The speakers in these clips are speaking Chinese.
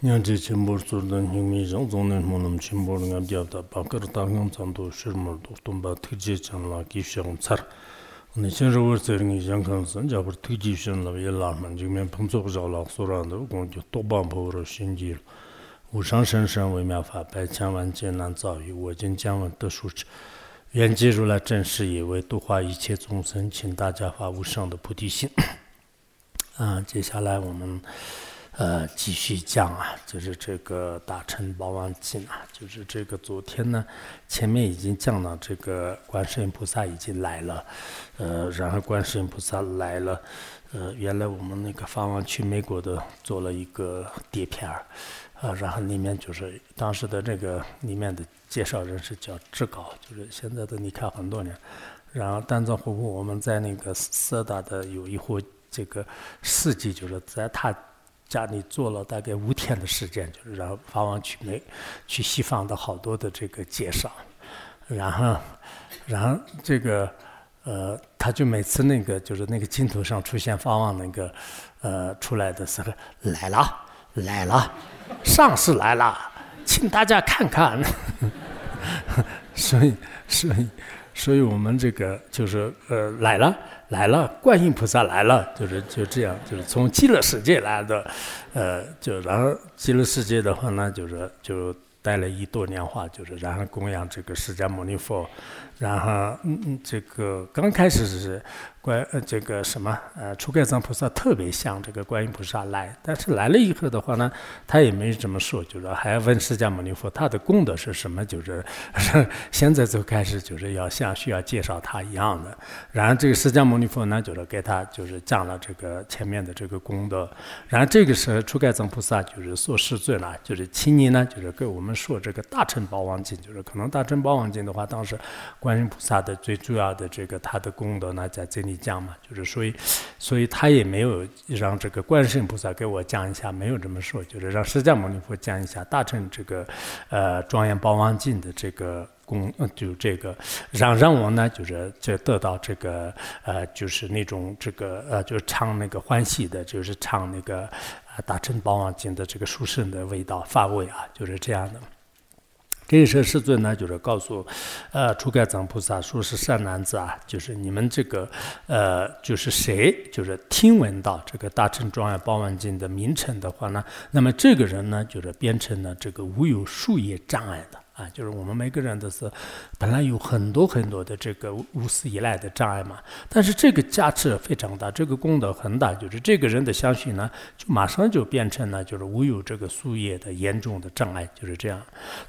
nyāngchī chīmbōr sūrdā hīngmī rāng zōngnān mōnam chīmbōr ngāb diabdā bāngkar dāngāng tsāntō shirmār dōktōmbā tīkjī chānlā kīfshāng tsār nī chīn rāwar tsār ngī yāngkāng sān jāpar tīkjī shān lā yā lā mān jīg mēn pāngtsōg zhā lā sūrāndā gōng jī tōkbāng pō rā shīn jī rā wū shāng shān shān wē miā fā bāi chāng wān jī nān zāw yī wā jīn jan wān dā shū chī yuán jī rū lā zhān shī yī wē dō hua yī qiē zōng sān qīn dā jā fā wū shāng dā pū tī xīn，接下来我们。呃，继续讲啊，就是这个大乘宝王经啊，就是这个昨天呢，前面已经讲了这个观世音菩萨已经来了，呃，然后观世音菩萨来了，呃，原来我们那个法王去美国的做了一个碟片儿，啊，然后里面就是当时的这个里面的介绍人是叫志高，就是现在都离开很多年，然后丹藏活佛我们在那个色达的有一户这个事迹，就是在他。家里做了大概五天的时间，就是让法王去美，去西方的好多的这个介绍，然后，然后这个，呃，他就每次那个就是那个镜头上出现法王那个，呃，出来的时候来了，来了，上司来了，请大家看看，所以，所以，所以我们这个就是呃来了。来了，观音菩萨来了，就是就这样，就是从极乐世界来的，呃，就然后极乐世界的话呢，就是就带了一朵莲花，就是然后供养这个释迦牟尼佛，然后嗯嗯，这个刚开始是。观呃这个什么呃初盖藏菩萨特别像这个观音菩萨来，但是来了以后的话呢，他也没这么说，就是还要问释迦牟尼佛他的功德是什么，就是现在就开始就是要像需要介绍他一样的。然后这个释迦牟尼佛呢，就是给他就是讲了这个前面的这个功德。然后这个时候初盖藏菩萨就是说世尊了，就是请你呢就是给我们说这个大乘宝王经，就是可能大乘宝王经的话，当时观观音菩萨的最主要的这个他的功德呢在这里。讲嘛，就是所以，所以他也没有让这个观世音菩萨给我讲一下，没有这么说，就是让释迦牟尼佛讲一下大乘这个呃庄严宝王经的这个功，就这个让让我呢，就是就得到这个呃，就是那种这个呃，就是唱那个欢喜的，就是唱那个大乘宝王经的这个殊胜的味道发味啊，就是这样的。这个时候，世尊呢，就是告诉，呃，初盖藏菩萨说是善男子啊，就是你们这个，呃，就是谁，就是听闻到这个大乘庄严宝王经的名称的话呢，那么这个人呢，就是变成了这个无有树叶障碍的。啊，就是我们每个人都是本来有很多很多的这个无私依赖的障碍嘛，但是这个价值非常大，这个功德很大，就是这个人的相信呢，就马上就变成了就是无有这个树叶的严重的障碍，就是这样。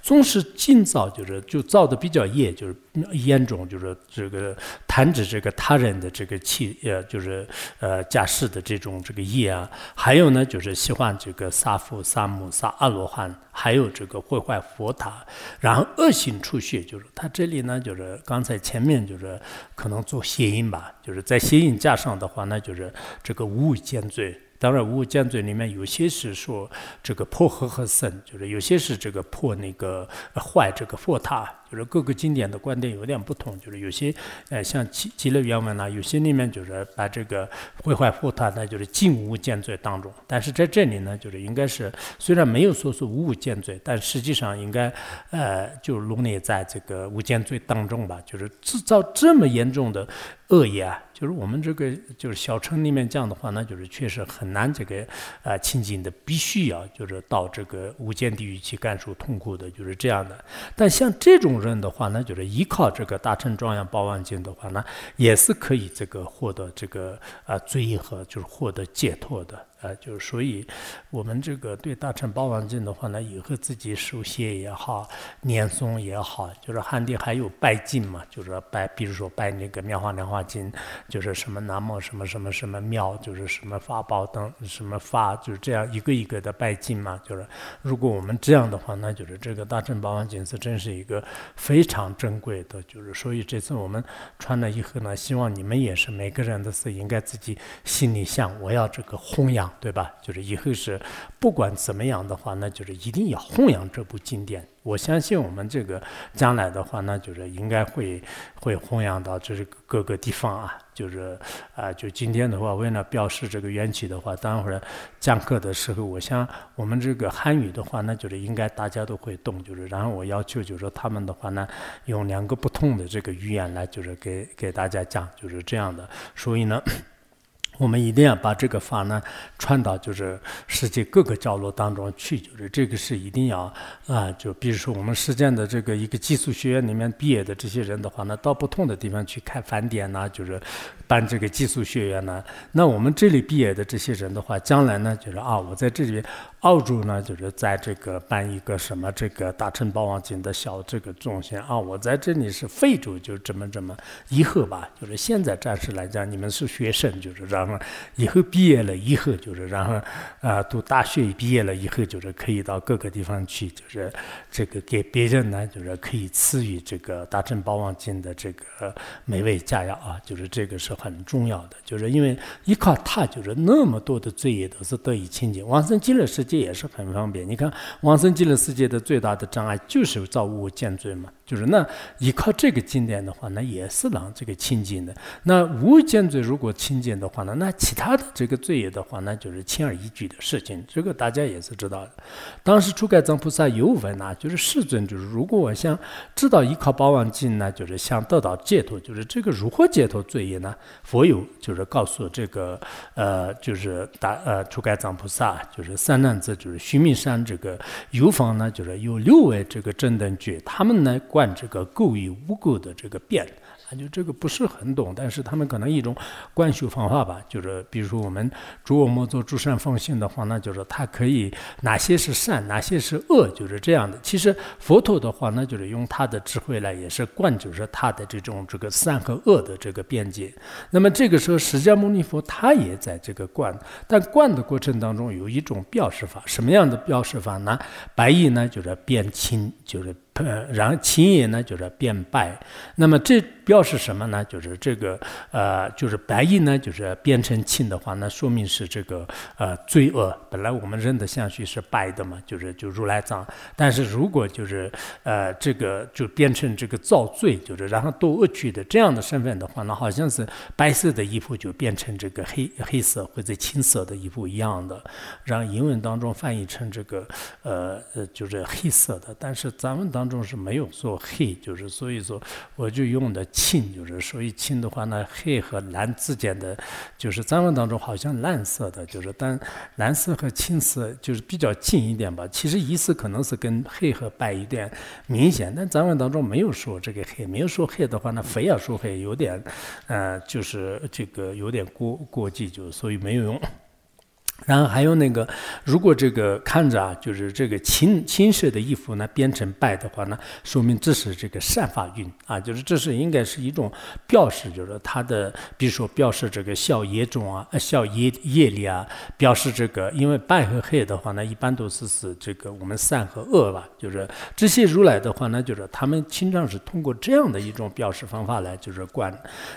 总是尽造，就是就造的比较业，就是严重，就是这个弹指这个他人的这个气，呃，就是呃假释的这种这个业啊，还有呢，就是喜欢这个杀父杀母杀阿罗汉。还有这个毁坏佛塔，然后恶行出血，就是他这里呢，就是刚才前面就是可能做谐音吧，就是在谐音加上的话，那就是这个无间罪。当然，无间罪里面有些是说这个破和和僧，就是有些是这个破那个坏这个佛塔。就是各个经典的观点有点不同，就是有些，呃，像极极乐原文呢，有些里面就是把这个毁坏佛塔呢，就是尽无间罪当中。但是在这里呢，就是应该是虽然没有说是无间罪，但实际上应该，呃，就笼内在这个无间罪当中吧。就是制造这么严重的恶业啊，就是我们这个就是小乘里面讲的话，那就是确实很难这个啊清净的，必须要就是到这个无间地狱去感受痛苦的，就是这样的。但像这种。任的话呢，就是依靠这个大乘庄严宝王经的话呢，也是可以这个获得这个啊罪和就是获得解脱的。啊，就是所以，我们这个对大乘宝王经的话呢，以后自己书写也好，念诵也好，就是汉地还有拜经嘛，就是拜，比如说拜那个妙法莲华经，就是什么南无什么什么什么妙，就是什么法宝等什么法，就是这样一个一个的拜经嘛。就是如果我们这样的话，那就是这个大乘宝王经是真是一个非常珍贵的。就是所以这次我们穿了以后呢，希望你们也是每个人都是应该自己心里想，我要这个弘扬。对吧？就是以后是不管怎么样的话，那就是一定要弘扬这部经典。我相信我们这个将来的话，那就是应该会会弘扬到这是各个地方啊。就是啊，就今天的话，为了表示这个缘起的话，待会儿讲课的时候，我想我们这个汉语的话，那就是应该大家都会懂。就是然后我要求就是说他们的话呢，用两个不同的这个语言来，就是给给大家讲，就是这样的。所以呢。我们一定要把这个法呢传到就是世界各个角落当中去，就是这个是一定要啊，就比如说我们实践的这个一个寄宿学院里面毕业的这些人的话呢，到不同的地方去开返点呢，就是办这个寄宿学院呢。那我们这里毕业的这些人的话，将来呢就是啊，我在这里澳洲呢就是在这个办一个什么这个大乘宝王经的小这个中心啊，我在这里是非洲就怎么怎么以后吧，就是现在暂时来讲，你们是学生，就是然后。以后毕业了以后，就是然后啊，读大学毕业了以后，就是可以到各个地方去，就是这个给别人呢，就是可以赐予这个大乘宝王经的这个美味佳肴啊，就是这个是很重要的，就是因为依靠它，就是那么多的罪业都是得以清净。往生极乐世界这也是很方便。你看，往生极乐世界的最大的障碍就是造物见罪嘛。就是那依靠这个经典的话，那也是让这个清净的。那无间罪如果清净的话呢，那其他的这个罪业的话，那就是轻而易举的事情。这个大家也是知道的。当时初盖藏菩萨有问啊，就是世尊，就是如果我想知道依靠八王经呢，就是想得到解脱，就是这个如何解脱罪业呢？佛有就是告诉这个呃，就是大呃初盖藏菩萨，就是三男子，就是须弥山这个游方呢，就是有六位这个正等觉，他们呢观。这个垢与无垢的这个变。就这个不是很懂，但是他们可能一种观修方法吧，就是比如说我们诸恶莫作，诸善奉行的话，那就是他可以哪些是善，哪些是恶，就是这样的。其实佛陀的话，那就是用他的智慧来，也是观，就是他的这种这个善和恶的这个边界。那么这个时候，释迦牟尼佛他也在这个观，但观的过程当中有一种标识法，什么样的标识法呢？白衣呢就是变轻，就是呃，然后青叶呢就是变白。那么这表示什么呢？就是这个，呃，就是白衣呢，就是变成青的话，那说明是这个，呃，罪恶。本来我们认的相续是白的嘛，就是就如来藏。但是如果就是，呃，这个就变成这个造罪，就是然后多恶趣的这样的身份的话，那好像是白色的衣服就变成这个黑黑色或者青色的衣服一样的，让英文当中翻译成这个，呃呃，就是黑色的。但是咱们当当中是没有说黑，就是所以说我就用的。青就是，所以青的话呢，黑和蓝之间的，就是藏文当中好像蓝色的，就是但蓝色和青色就是比较近一点吧。其实意思可能是跟黑和白有点明显，但藏文当中没有说这个黑，没有说黑的话呢，非要说黑有点，呃，就是这个有点过过激，就所以没有用。然后还有那个，如果这个看着啊，就是这个青青色的衣服呢变成白的话呢，说明这是这个善法运啊，就是这是应该是一种表示，就是它的，比如说表示这个小业种啊，小业业力啊，表示这个，因为白和黑的话呢，一般都是是这个我们善和恶吧，就是这些如来的话呢，就是他们经常是通过这样的一种表示方法来就是观。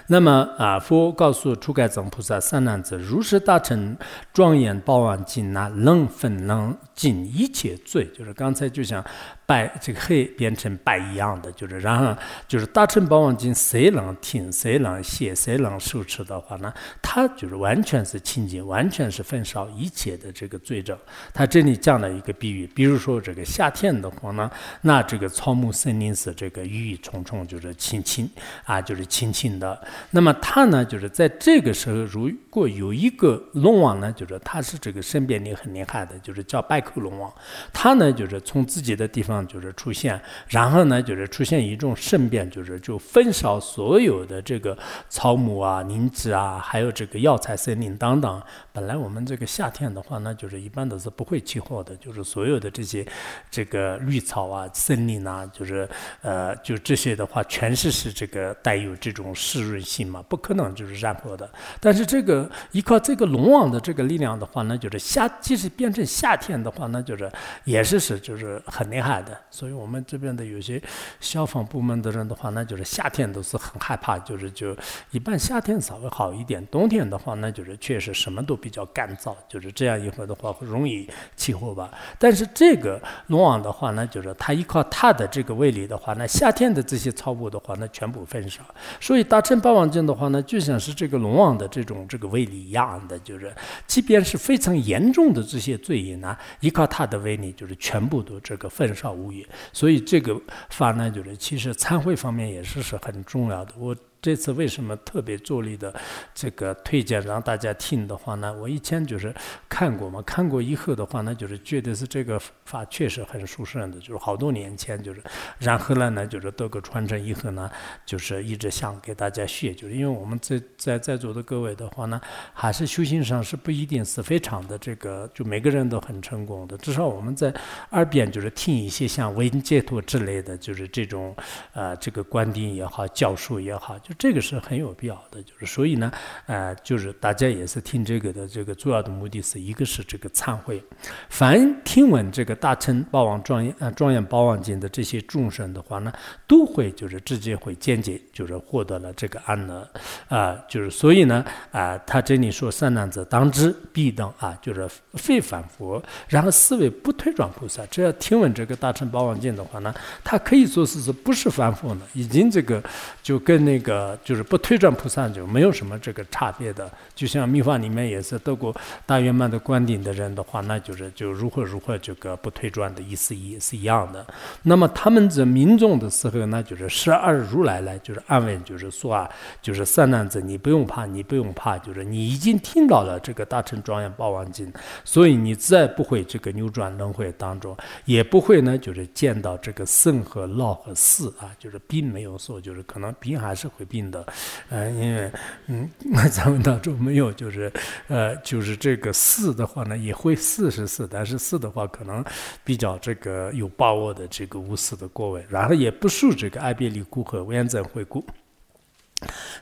那么啊，佛告诉初盖藏菩萨三男子，如是大乘庄严。报王尽那能分能尽一切罪，就是刚才就像。白这个黑变成白一样的，就是然后就是大乘宝王经，谁能听，谁能写，谁能受持的话呢？他就是完全是清净，完全是焚烧一切的这个罪证。他这里讲了一个比喻，比如说这个夏天的话呢，那这个草木森林是这个郁郁葱葱，就是青青啊，就是青青的。那么他呢，就是在这个时候，如果有一个龙王呢，就是他是这个身边力很厉害的，就是叫百口龙王，他呢就是从自己的地方。就是出现，然后呢，就是出现一种盛变，就是就焚烧所有的这个草木啊、林子啊，还有这个药材森林等等。本来我们这个夏天的话，那就是一般都是不会起火的，就是所有的这些这个绿草啊、森林啊，就是呃，就这些的话，全是是这个带有这种湿润性嘛，不可能就是燃火的。但是这个依靠这个龙王的这个力量的话，那，就是夏，即使变成夏天的话，那就是也是是就是很厉害的。所以我们这边的有些消防部门的人的话，那就是夏天都是很害怕，就是就一般夏天稍微好一点，冬天的话，那就是确实什么都比较干燥，就是这样一会的话会容易起火吧。但是这个龙王的话呢，就是它依靠它的这个威力的话，那夏天的这些草木的话，那全部焚烧。所以大乘八王经的话呢，就像是这个龙王的这种这个威力一样的，就是即便是非常严重的这些罪业呢，依靠它的威力，就是全部都这个焚烧无余。所以这个法呢，就是其实参会方面也是是很重要的。我。这次为什么特别着力的这个推荐让大家听的话呢？我以前就是看过嘛，看过以后的话呢，就是觉得是这个法确实很殊胜的，就是好多年前就是，然后呢呢就是得个传承以后呢，就是一直想给大家学，就是因为我们在在在座的各位的话呢，还是修行上是不一定是非常的这个，就每个人都很成功的，至少我们在耳边就是听一些像文解脱之类的就是这种呃这个观点也好，教授也好，就。这个是很有必要的，就是所以呢，呃，就是大家也是听这个的，这个主要的目的是一个是这个忏悔，凡听闻这个大乘宝王庄严啊庄严宝王经的这些众生的话呢，都会就是直接会间接就是获得了这个安乐啊，就是所以呢啊，他这里说善男子当知必等啊，就是非凡佛，然后思维不退转菩萨，只要听闻这个大乘宝王经的话呢，他可以说是是不是凡夫呢？已经这个就跟那个。就是不推转菩萨就没有什么这个差别的，就像密法里面也是得过大圆满的观顶的人的话，那就是就如何如何这个不推转的意思一是一样的。那么他们这民众的时候，那就是十二如来来就是安慰，就是说啊，就是三男子你不用怕，你不用怕，就是你已经听到了这个大乘庄严宝王经，所以你再不会这个扭转轮回当中，也不会呢就是见到这个生和老和死啊，就是并没有说就是可能并还是会。病的，呃，因为，嗯，那咱们当中没有，就是，呃，就是这个四的话呢，也会四十四，但是四的话可能比较这个有把握的这个无四的过位，然后也不受这个爱别离故和缘增会故。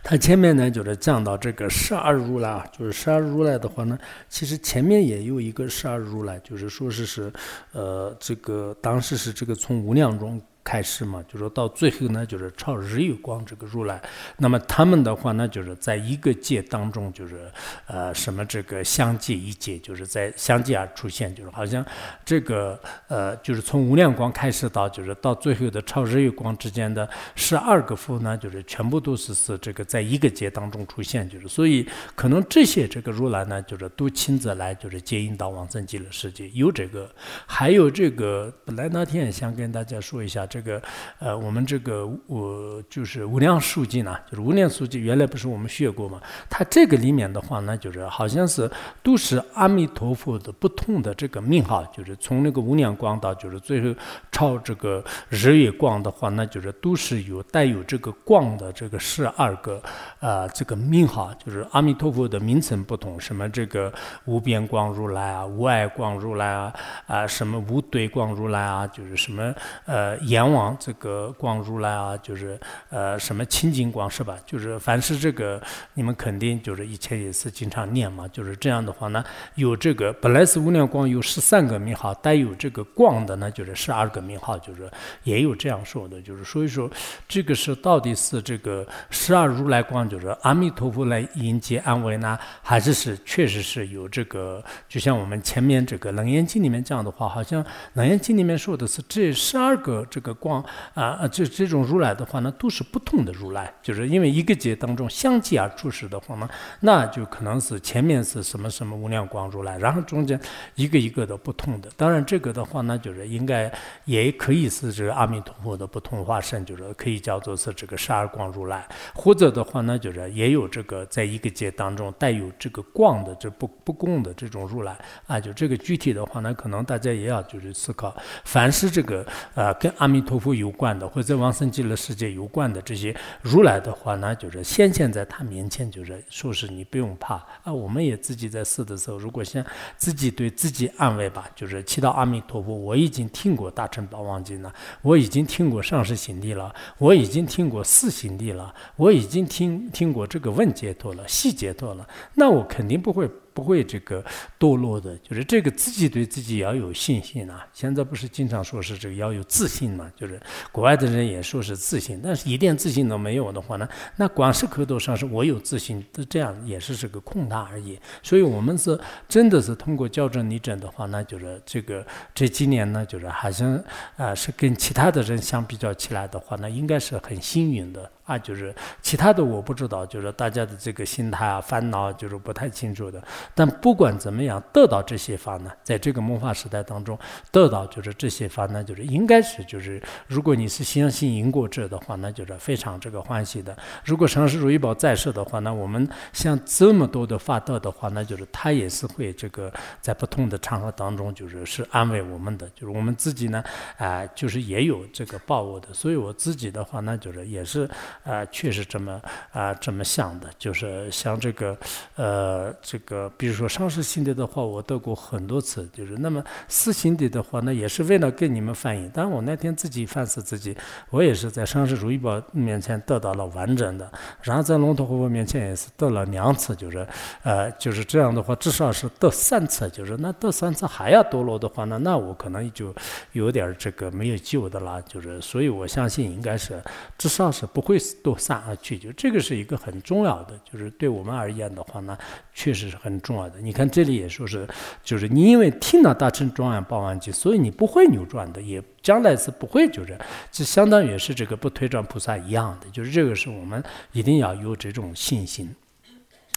他前面呢就是讲到这个十二如来，就是十二如来的话呢，其实前面也有一个十二如来，就是说是是，呃，这个当时是这个从无量中。开始嘛，就说到最后呢，就是超日月光这个如来。那么他们的话呢，就是在一个界当中，就是呃什么这个相继一界，就是在相继而出现，就是好像这个呃就是从无量光开始到就是到最后的超日月光之间的十二个佛呢，就是全部都是是这个在一个界当中出现，就是所以可能这些这个如来呢，就是都亲自来就是接引到往生极乐世界。有这个，还有这个本来那天也想跟大家说一下。这个呃，我们这个我就是无量数据呢，就是无量数据，原来不是我们学过吗？它这个里面的话呢，就是好像是都是阿弥陀佛的不同的这个名号，就是从那个无量光到就是最后超这个日月光的话，那就是都是有带有这个光的这个十二个啊这个名号，就是阿弥陀佛的名称不同，什么这个无边光如来啊，无碍光如来啊，啊什么无对光如来啊，就是什么呃阎。阎王这个光如来啊，就是呃什么清净光是吧？就是凡是这个你们肯定就是以前也是经常念嘛。就是这样的话呢，有这个本来是无量光有十三个名号，带有这个光的呢就是十二个名号，就是也有这样说的。就是所以说这个是到底是这个十二如来光，就是阿弥陀佛来迎接安慰呢，还是是确实是有这个？就像我们前面这个楞严经里面讲的话，好像楞严经里面说的是这十二个这个。光啊，这这种如来的话呢，都是不同的如来，就是因为一个劫当中相继而出世的话呢，那就可能是前面是什么什么无量光如来，然后中间一个一个的不同的。当然这个的话呢，就是应该也可以是这个阿弥陀佛的不同化身，就是可以叫做是这个十二光如来，或者的话呢，就是也有这个在一个劫当中带有这个光的这不不共的这种如来。啊，就这个具体的话呢，可能大家也要就是思考，凡是这个呃跟阿弥陀佛有关的，或者往生极乐世界有关的这些如来的话呢，就是显现在他面前，就是说是你不用怕啊。我们也自己在试的时候，如果想自己对自己安慰吧，就是祈祷阿弥陀佛，我已经听过大乘宝王经了，我已经听过上师行地了，我已经听过四行地了，我已经听听过这个问解脱了，细解脱了，那我肯定不会。不会这个堕落的，就是这个自己对自己要有信心啊。现在不是经常说是这个要有自信嘛？就是国外的人也说是自信，但是一点自信都没有的话呢，那光是口头上是我有自信，这样也是这个空谈而已。所以我们是真的是通过校正理诊的话，那就是这个这几年呢，就是好像啊是跟其他的人相比较起来的话，那应该是很幸运的。啊，就是其他的我不知道，就是大家的这个心态啊、烦恼，就是不太清楚的。但不管怎么样，得到这些法呢，在这个魔法时代当中，得到就是这些法呢，就是应该是就是，如果你是相信因果者的话，那就是非常这个欢喜的。如果上师如意宝在世的话，那我们像这么多的法德的话，那就是他也是会这个在不同的场合当中，就是是安慰我们的。就是我们自己呢，啊，就是也有这个报我的。所以我自己的话，那就是也是。啊，确实这么啊这么想的，就是像这个，呃，这个，比如说上市心得的话，我得过很多次，就是那么私心得的话，那也是为了跟你们反映。但我那天自己反思自己，我也是在上市如意宝面前得到了完整的，然后在龙头活佛面前也是得了两次，就是呃，就是这样的话，至少是得三次，就是那得三次还要堕落的话，那那我可能就有点这个没有救的了，就是所以我相信应该是至少是不会。都散而去，就这个是一个很重要的，就是对我们而言的话呢，确实是很重要的。你看这里也说是，就是你因为听了大乘庄严八万经，所以你不会扭转的，也将来是不会就是，就相当于是这个不推转菩萨一样的，就是这个是我们一定要有这种信心。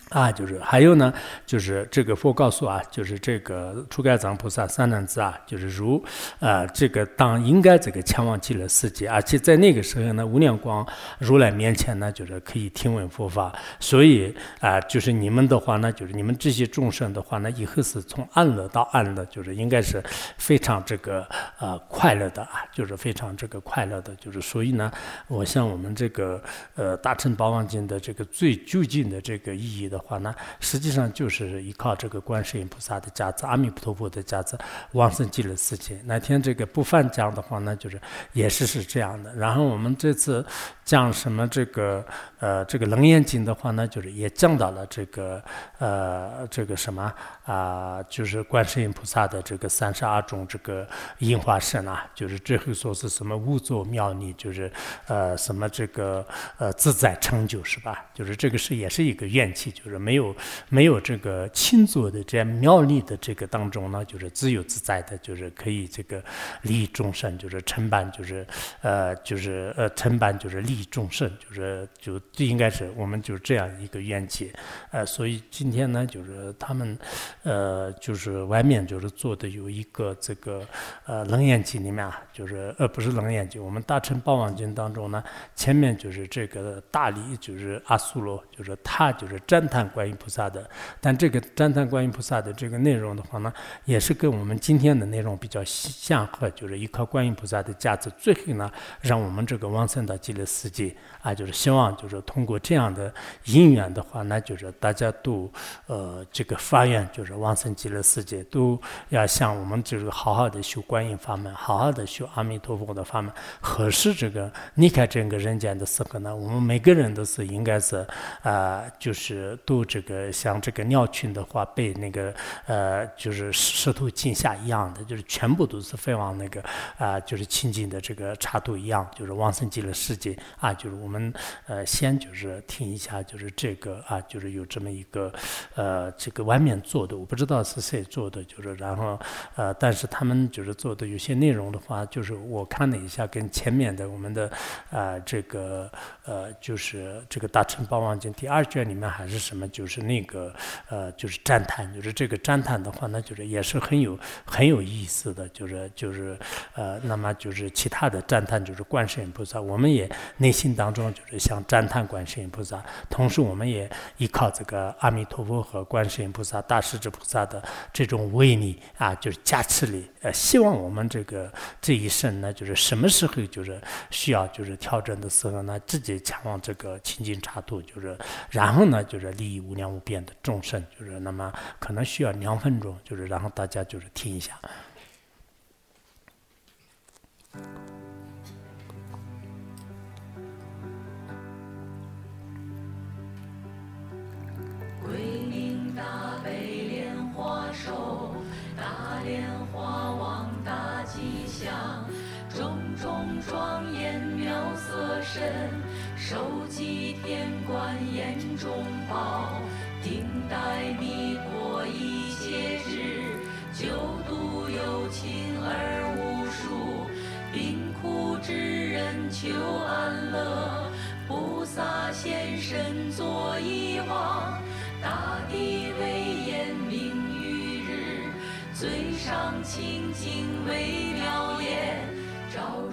啊，就是还有呢，就是这个佛告诉啊，就是这个初盖藏菩萨三男子啊，就是如啊，这个当应该这个前往极乐世界，而且在那个时候呢，无量光如来面前呢，就是可以听闻佛法，所以啊，就是你们的话呢，就是你们这些众生的话呢，以后是从暗乐到暗乐，就是应该是非常这个呃快乐的啊，就是非常这个快乐的，就是所以呢，我像我们这个呃大乘宝王经的这个最究竟的这个意义的。的话呢，实际上就是依靠这个观世音菩萨的加持、阿弥陀佛的加持，往生极乐世界。那天这个不犯讲的话呢，就是也是是这样的。然后我们这次讲什么这个呃这个楞严经的话呢，就是也讲到了这个呃这个什么啊，就是观世音菩萨的这个三十二种这个应化身啊，就是最后说是什么无作妙力，就是呃什么这个呃自在成就是吧？就是这个是也是一个怨气就。就是没有没有这个清浊的这样妙力的这个当中呢，就是自由自在的，就是可以这个利益众生，就是承办，就是呃，就是呃承办，就是利益众生，就是就应该是我们就是这样一个愿景，呃，所以今天呢，就是他们呃，就是外面就是做的有一个这个呃楞严经里面啊，就是呃不是楞严经，我们大乘八王经当中呢，前面就是这个大理，就是阿苏罗，就是他就是赞。赞观音菩萨的，但这个赞叹观音菩萨的这个内容的话呢，也是跟我们今天的内容比较相合，就是依靠观音菩萨的价值，最后呢，让我们这个往生到极乐世界啊，就是希望就是通过这样的因缘的话，那就是大家都呃这个发愿，就是往生极乐世界，都要像我们就是好好的修观音法门，好好的修阿弥陀佛的法门，何时这个离开整个人间的时候呢，我们每个人都是应该是啊，就是。都这个像这个鸟群的话，被那个呃，就是石头惊吓一样的，就是全部都是飞往那个啊，就是清净的这个插度一样，就是往生极乐世界啊。就是我们呃，先就是听一下，就是这个啊，就是有这么一个呃，这个外面做的，我不知道是谁做的，就是然后呃，但是他们就是做的有些内容的话，就是我看了一下，跟前面的我们的啊，这个呃，就是这个大乘宝王经第二卷里面还是什。那么就是那个呃，就是赞叹，就是这个赞叹的话，那就是也是很有很有意思的，就是就是呃，那么就是其他的赞叹，就是观世音菩萨，我们也内心当中就是想赞叹观世音菩萨，同时我们也依靠这个阿弥陀佛和观世音菩萨、大势至菩萨的这种威力啊，就是加持力，呃，希望我们这个这一生呢，就是什么时候就是需要就是调整的时候呢，自己前往这个清净刹土，就是然后呢，就是立。无量无边的众生，就是那么可能需要两分钟，就是然后大家就是听一下。归命大悲莲花手，大莲花王大吉祥，种种庄严。身，受集天官眼中宝，顶戴弥陀一切智，救度有情而无数，病苦之人求安乐，菩萨现身作一王，大地为眼明于日，最上清净为。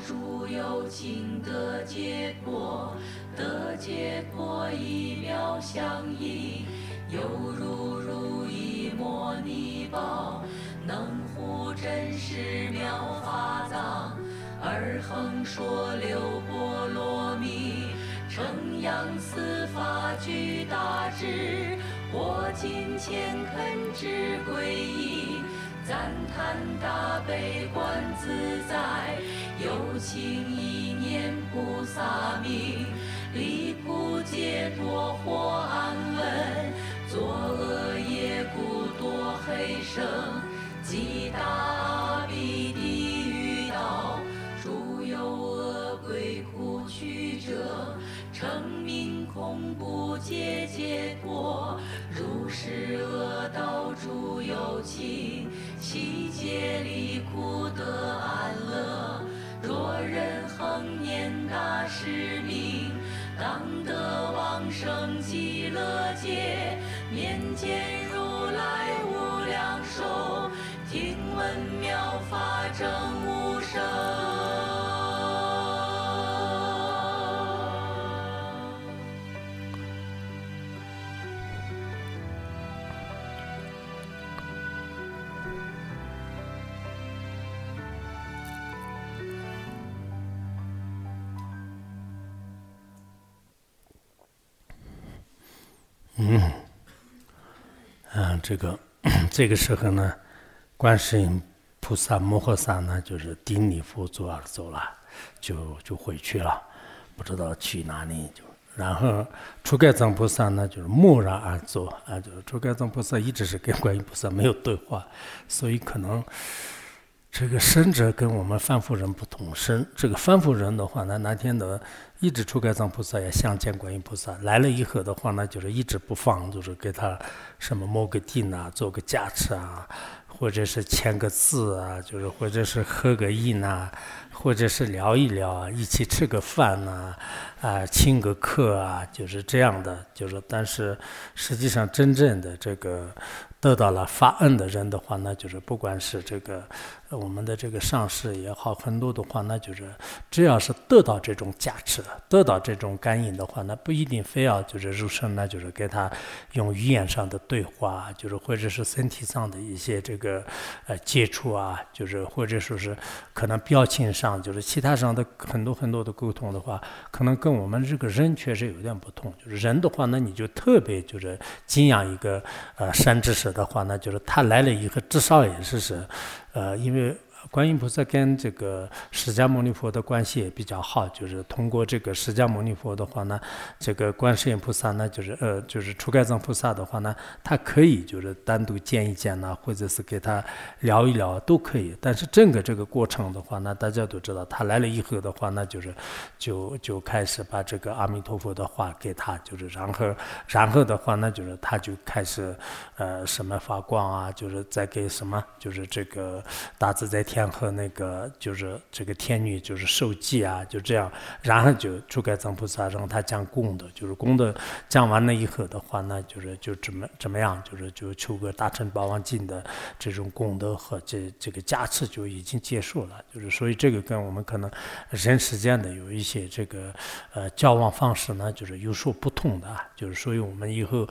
诸有情得解脱，得解脱一妙相应，犹如如意摩尼宝，能护真实妙法藏，而恒说六波罗蜜，称扬四法具大智，我今虔恳之皈依。赞叹大悲观自在，有情一念菩萨名，离苦解脱获安稳，作恶业故堕黑生，极大阿鼻地狱道，诸有恶鬼苦趣者，成命空不结结果，如是恶道诸有情。其皆离苦得安乐。若人恒念大使命，当得往生极乐界。面见这个 这个时候呢，观世音菩萨摩诃萨呢，就是顶礼佛足而走了，就就回去了，不知道去哪里。就然后出盖藏菩萨呢，就是默然而坐啊，就出盖藏菩萨一直是跟观音菩萨没有对话，所以可能这个生者跟我们凡夫人不同。生这个凡夫人的话呢，那天的。一直出盖藏菩萨也相见观音菩萨来了以后的话呢，就是一直不放，就是给他什么摸个地啊，做个加持啊，或者是签个字啊，就是或者是合个印啊，或者是聊一聊啊，一起吃个饭呐，啊，请个客啊，就是这样的。就是但是实际上真正的这个得到了发恩的人的话呢，就是不管是这个。我们的这个上师也好，很多的话，那就是只要是得到这种加持，得到这种感应的话，那不一定非要就是入声，那就是给他用语言上的对话，就是或者是身体上的一些这个呃接触啊，就是或者说是可能表情上，就是其他上的很多很多的沟通的话，可能跟我们这个人确实有点不同。就是人的话，那你就特别就是敬仰一个呃善知识的话，那就是他来了以后，至少也是是。呃，因为。观音菩萨跟这个释迦牟尼佛的关系也比较好，就是通过这个释迦牟尼佛的话呢，这个观世音菩萨呢，就是呃，就是出盖藏菩萨的话呢，他可以就是单独见一见呐，或者是给他聊一聊都可以。但是整个这个过程的话呢，大家都知道，他来了以后的话，那就是就就开始把这个阿弥陀佛的话给他，就是然后然后的话呢，就是他就开始呃什么发光啊，就是在给什么，就是这个大自在天。和那个就是这个天女就是受记啊，就这样，然后就出盖藏菩萨让他讲功德，就是功德讲完了以后的话呢，就是就怎么怎么样，就是就求个大乘八王经的这种功德和这这个加持就已经结束了，就是所以这个跟我们可能人世间的有一些这个呃交往方式呢，就是有所不同的，就是所以我们以后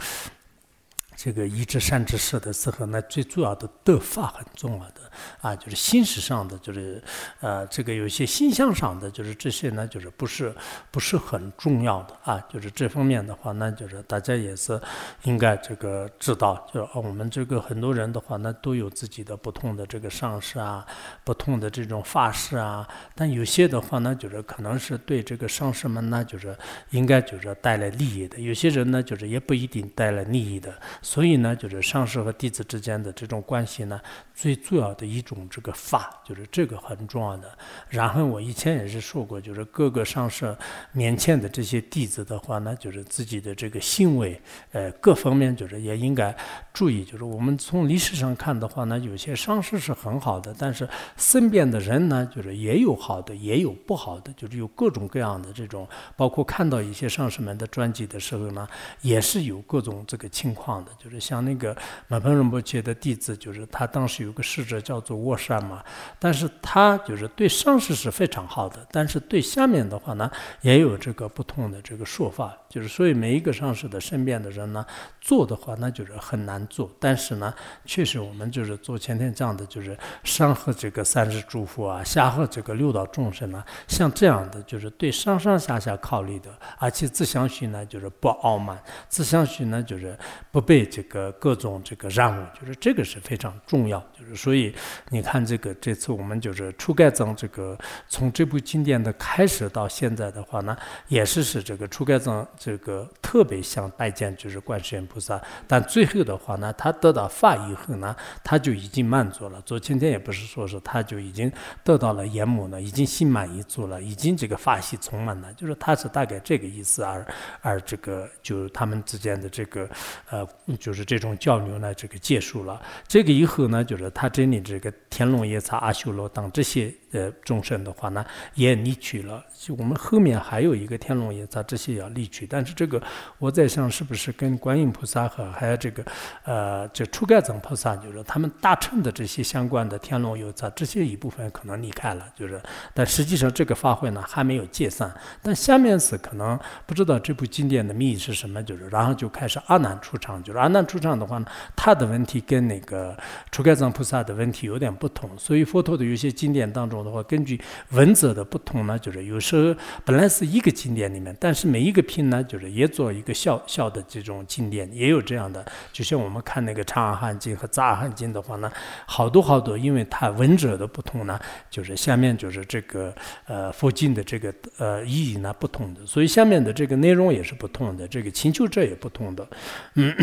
这个一知善知识的时候呢，最主要的德法很重要的。啊，就是心识上的，就是呃，这个有些心相上的，就是这些呢，就是不是不是很重要的啊。就是这方面的话，那就是大家也是应该这个知道，就是我们这个很多人的话，那都有自己的不同的这个上师啊，不同的这种法师啊。但有些的话呢，就是可能是对这个上师们呢，就是应该就是带来利益的；有些人呢，就是也不一定带来利益的。所以呢，就是上师和弟子之间的这种关系呢，最重要的一种这个法，就是这个很重要的。然后我以前也是说过，就是各个上师面前的这些弟子的话呢，就是自己的这个行为，呃，各方面就是也应该注意。就是我们从历史上看的话呢，有些上师是很好的，但是身边的人呢，就是也有好的，也有不好的，就是有各种各样的这种，包括看到一些上师们的传记的时候呢，也是有各种这个情况的。就是像那个马盆仁波切的弟子，就是他当时有个使者叫做沃山嘛，但是他就是对上师是非常好的，但是对下面的话呢，也有这个不同的这个说法。就是所以每一个上师的身边的人呢，做的话那就是很难做，但是呢，确实我们就是做前天讲的，就是上和这个三世诸佛啊，下和这个六道众生啊，像这样的就是对上上下下考虑的，而且自相续呢就是不傲慢，自相续呢就是不被这个各种这个让误，就是这个是非常重要。就是所以你看这个这次我们就是初盖藏这个从这部经典的开始到现在的话呢，也是是这个初盖藏。这个特别想拜见就是观世音菩萨，但最后的话呢，他得到法以后呢，他就已经满足了。昨今天也不是说是他就已经得到了圆满了，已经心满意足了，已经这个法喜充满了，就是他是大概这个意思。而而这个就是他们之间的这个呃，就是这种交流呢，这个结束了。这个以后呢，就是他这里这个天龙夜叉阿修罗等这些呃众生的话呢，也离去了。就我们后面还有一个天龙夜叉这些要离去。但是这个，我在想，是不是跟观音菩萨和还有这个，呃，这初盖藏菩萨，就是他们大乘的这些相关的天龙有在这些一部分可能离开了，就是，但实际上这个法会呢还没有解散。但下面是可能不知道这部经典的秘密是什么，就是然后就开始阿难出场，就是阿难出场的话呢，他的问题跟那个初盖藏菩萨的问题有点不同，所以佛陀的有些经典当中的话，根据文字的不同呢，就是有时候本来是一个经典里面，但是每一个品呢。就是也做一个小小的这种经典，也有这样的。就像我们看那个《长阿含经》和《杂阿含经》的话呢，好多好多，因为它文者的不同呢，就是下面就是这个呃佛经的这个呃意义呢不同的，所以下面的这个内容也是不同的，这个请求者也不同的，嗯。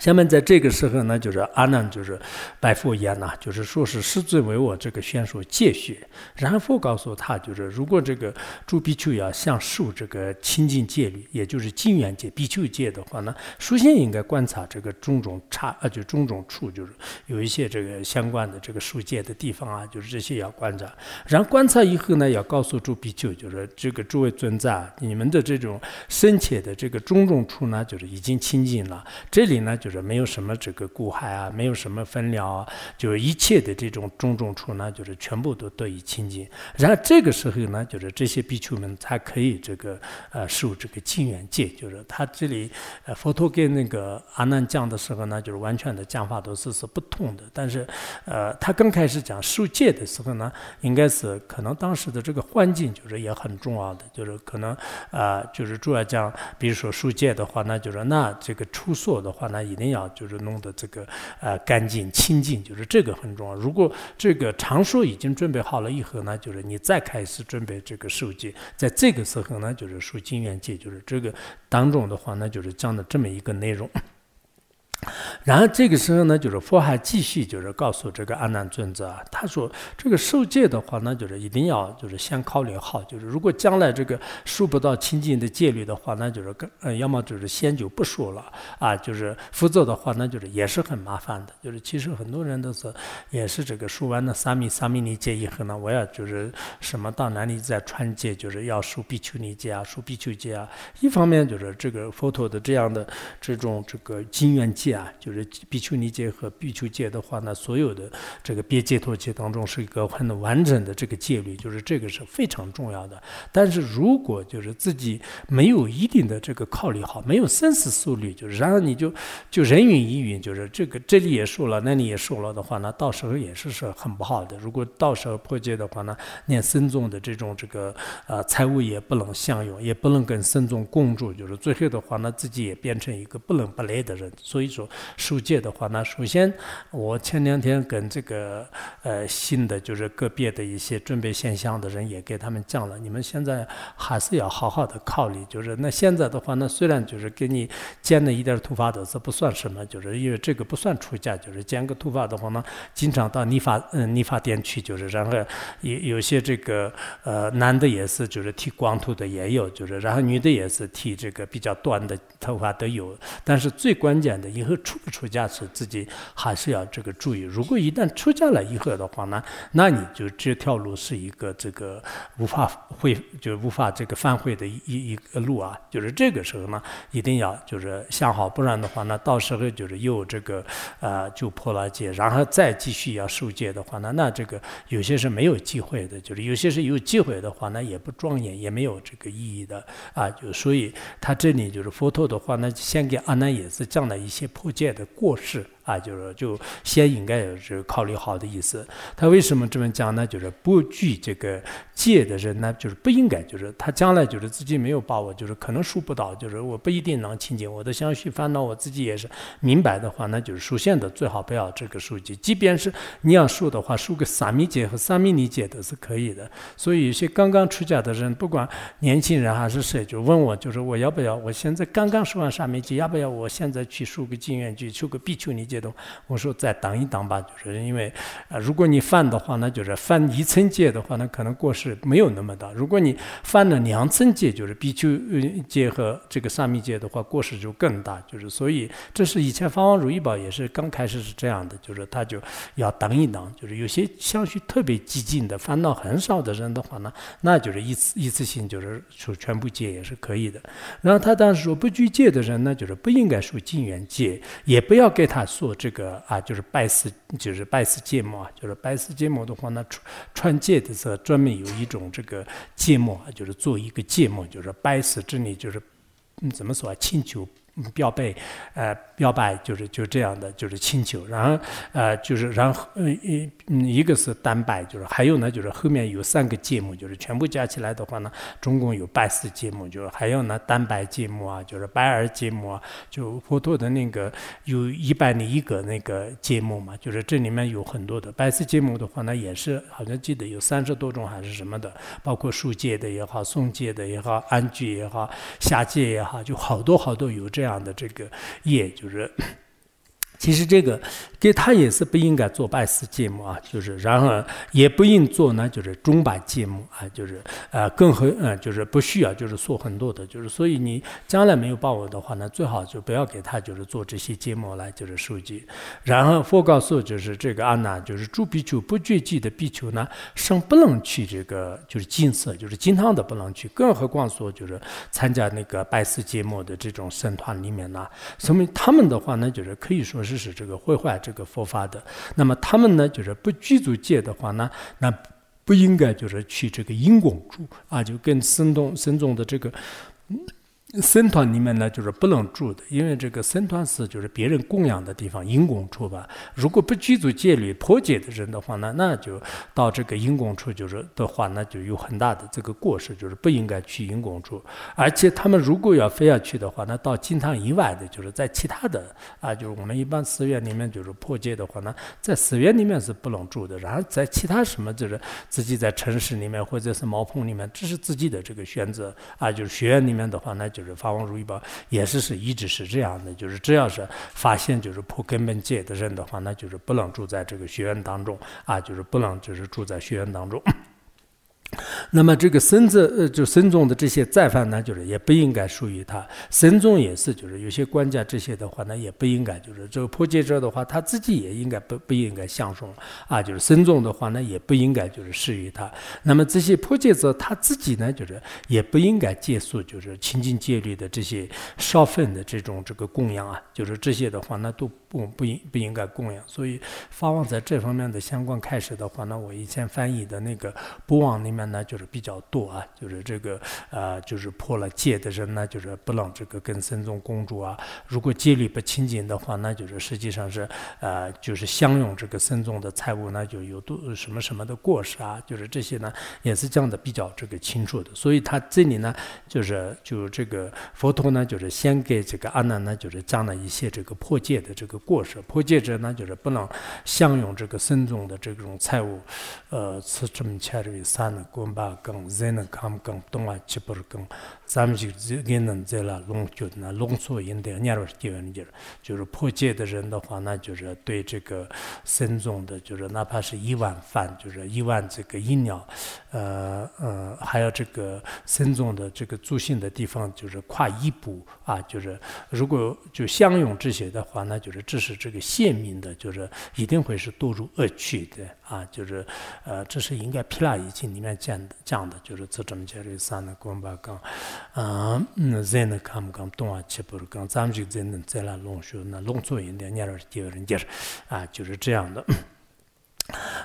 下面在这个时候呢，就是阿难就是拜佛言呐，就是说是师尊为我这个宣说戒学。然后告诉他，就是如果这个诸比丘要想受这个清净戒律，也就是净愿戒、比丘戒的话呢，首先应该观察这个种种差啊，就种种处，就是有一些这个相关的这个受戒的地方啊，就是这些要观察。然后观察以后呢，要告诉诸比丘，就是这个诸位尊者，你们的这种深切的这个种种处呢，就是已经清净了。这里呢，就。就是没有什么这个骨骸啊，没有什么分疗啊，就是一切的这种种种处呢，就是全部都得以清净。然后这个时候呢，就是这些比丘们才可以这个呃受这个净愿戒。就是他这里呃佛陀跟那个阿难讲的时候呢，就是完全的讲法都是是不同的。但是呃他刚开始讲受戒的时候呢，应该是可能当时的这个环境就是也很重要的，就是可能啊就是主要讲，比如说受戒的话，那就是那这个出所的话，那一定要就是弄得这个呃干净清净，就是这个很重要。如果这个场所已经准备好了以后呢，就是你再开始准备这个受戒，在这个时候呢，就是说经愿戒，就是这个当中的话呢，就是讲的这么一个内容。然后这个时候呢，就是佛还继续就是告诉这个阿难尊者啊，他说这个受戒的话呢，就是一定要就是先考虑好，就是如果将来这个受不到清净的戒律的话，那就是跟呃，要么就是先就不说了啊，就是否则的话，那就是也是很麻烦的。就是其实很多人都是也是这个受完了三米三米尼戒以后呢，我要就是什么到哪里再传戒，就是要受比丘尼戒啊，受比丘戒啊。一方面就是这个佛陀的这样的这种这个经愿戒。就是比丘尼戒和比丘戒的话呢，所有的这个别解脱戒当中是一个很完整的这个戒律，就是这个是非常重要的。但是如果就是自己没有一定的这个考虑好，没有深思熟虑，就是然后你就就人云亦云，就是这个这里也说了，那里也说了的话呢，到时候也是是很不好的。如果到时候破戒的话呢，念僧众的这种这个呃财物也不能享用，也不能跟僧众共住，就是最后的话呢，自己也变成一个不伦不类的人。所以说。说受戒的话，那首先我前两天跟这个呃新的就是个别的一些准备现象的人也给他们讲了，你们现在还是要好好的考虑，就是那现在的话，那虽然就是给你剪了一点头发的，这不算什么，就是因为这个不算出家，就是剪个头发的话呢，经常到理发嗯理发店去，就是然后有有些这个呃男的也是就是剃光头的也有，就是然后女的也是剃这个比较短的头发都有，但是最关键的以出不出家是自己还是要这个注意，如果一旦出家了以后的话呢，那你就这条路是一个这个无法会就无法这个反悔的一一个路啊，就是这个时候呢，一定要就是想好，不然的话呢，到时候就是又这个呃就破了戒，然后再继续要受戒的话呢，那这个有些是没有机会的，就是有些是有机会的话呢，也不庄严，也没有这个意义的。啊，就所以他这里就是佛陀的话呢，先给阿难也是讲了一些破戒的过失。啊，就是就先应该有是考虑好的意思。他为什么这么讲呢？就是不具这个戒的人呢，就是不应该，就是他将来就是自己没有把握，就是可能输不到，就是我不一定能清净。我的相续烦恼，我自己也是明白的话，那就是首先的最好不要这个数戒。即便是你要数的话，输个三密戒和三密尼戒都是可以的。所以有些刚刚出家的人，不管年轻人还是谁，就问我，就是我要不要？我现在刚刚说完三密戒，要不要我现在去输个净愿去修个比丘尼我说再等一等吧，就是因为，呃，如果你犯的话，那就是犯一层戒的话，那可能过失没有那么大；如果你犯了两层戒，就是比丘戒和这个三密戒的话，过失就更大。就是所以，这是以前法王如意宝也是刚开始是这样的，就是他就要等一等。就是有些相续特别激进的、烦恼很少的人的话呢，那就是一次一次性就是出全部戒也是可以的。然后他当时说不拘戒的人呢，就是不应该受禁缘戒，也不要给他这个啊，就是拜师，就是拜师芥末啊，就是拜师芥末的话呢，穿穿戒的时候专门有一种这个芥末啊，就是做一个芥末，就是拜师这里就是嗯，怎么说啊，请求。表白，呃，表白就是就这样的，就是请求，然后呃，就是然后嗯一一个是单拜，就是还有呢，就是后面有三个节目，就是全部加起来的话呢，总共有拜四节目，就是还有呢单拜节目啊，就是拜二节目啊，就佛陀的那个有一百零一个那个节目嘛，就是这里面有很多的拜四节目的话呢，也是好像记得有三十多种还是什么的，包括书戒的也好，诵戒的也好，安居也好，下戒也好，就好多好多有这。这样的这个业就是。其实这个给他也是不应该做拜师节目啊，就是然后也不应做呢，就是中拜节目啊，就是呃更和呃就是不需要就是说很多的，就是所以你将来没有把握的话呢，最好就不要给他就是做这些节目来就是收集。然后佛告诉就是这个阿难，就是诸比丘不绝迹的比丘呢，生不能去这个就是金色，就是金堂的不能去，更何况说就是参加那个拜师节目的这种僧团里面呢，说明他们的话呢，就是可以说是。是这个毁坏这个佛法的，那么他们呢，就是不具足戒的话呢，那不应该就是去这个因果住啊，就跟僧众僧众的这个。僧团里面呢，就是不能住的，因为这个僧团是就是别人供养的地方，因供处吧。如果不居住戒律破戒的人的话呢，那就到这个因供处就是的话，那就有很大的这个过失，就是不应该去因供处。而且他们如果要非要去的话，那到金堂以外的，就是在其他的啊，就是我们一般寺院里面就是破戒的话呢，在寺院里面是不能住的。然后在其他什么就是自己在城市里面或者是茅棚里面，这是自己的这个选择啊。就是学院里面的话，那就。就是法王如意宝也是是一直是这样的，就是只要是发现就是破根本戒的人的话，那就是不能住在这个学院当中啊，就是不能就是住在学院当中。那么这个僧子呃，就僧众的这些再犯呢，就是也不应该属于他。僧众也是，就是有些官家这些的话呢，也不应该，就是这个破戒者的话，他自己也应该不不应该相送啊。就是僧众的话呢，也不应该就是施于他。那么这些破戒者他自己呢，就是也不应该借宿，就是清净戒律的这些少分的这种这个供养啊，就是这些的话呢，都不不应不应该供养。所以发往在这方面的相关开始的话呢，我以前翻译的那个不往里面呢，就是比较多啊，就是这个呃，就是破了戒的人呢，就是不能这个跟僧众共住啊。如果戒律不清净的话，那就是实际上是呃，就是享用这个僧众的财物呢，就有多什么什么的过失啊，就是这些呢，也是讲的比较这个清楚的。所以他这里呢，就是就这个佛陀呢，就是先给这个阿难呢，就是讲了一些这个破戒的这个过失。破戒者呢，就是不能享用这个僧众的这种财物。呃，此这么切的三呢，滚巴更人呢，看更东啊，七不是更，咱们就给能在了龙就那龙所应的念了第二节，就是破戒的人的话，那就是对这个僧众的，就是哪怕是一碗饭，就是一碗这个饮料，呃呃，还有这个僧众的这个住行的地方，就是跨一步啊，就是如果就享用这些的话，那就是这是这个县民的，就是一定会是堕入恶趣的啊，就是呃，这是应该《毗拉已经里面讲的讲的，就是这这么讲的三呢，光把讲，啊，嗯，人呢看不讲东啊，七不是讲，咱们就在那在那龙学那龙作业的念了第二人就是啊，就是这样的。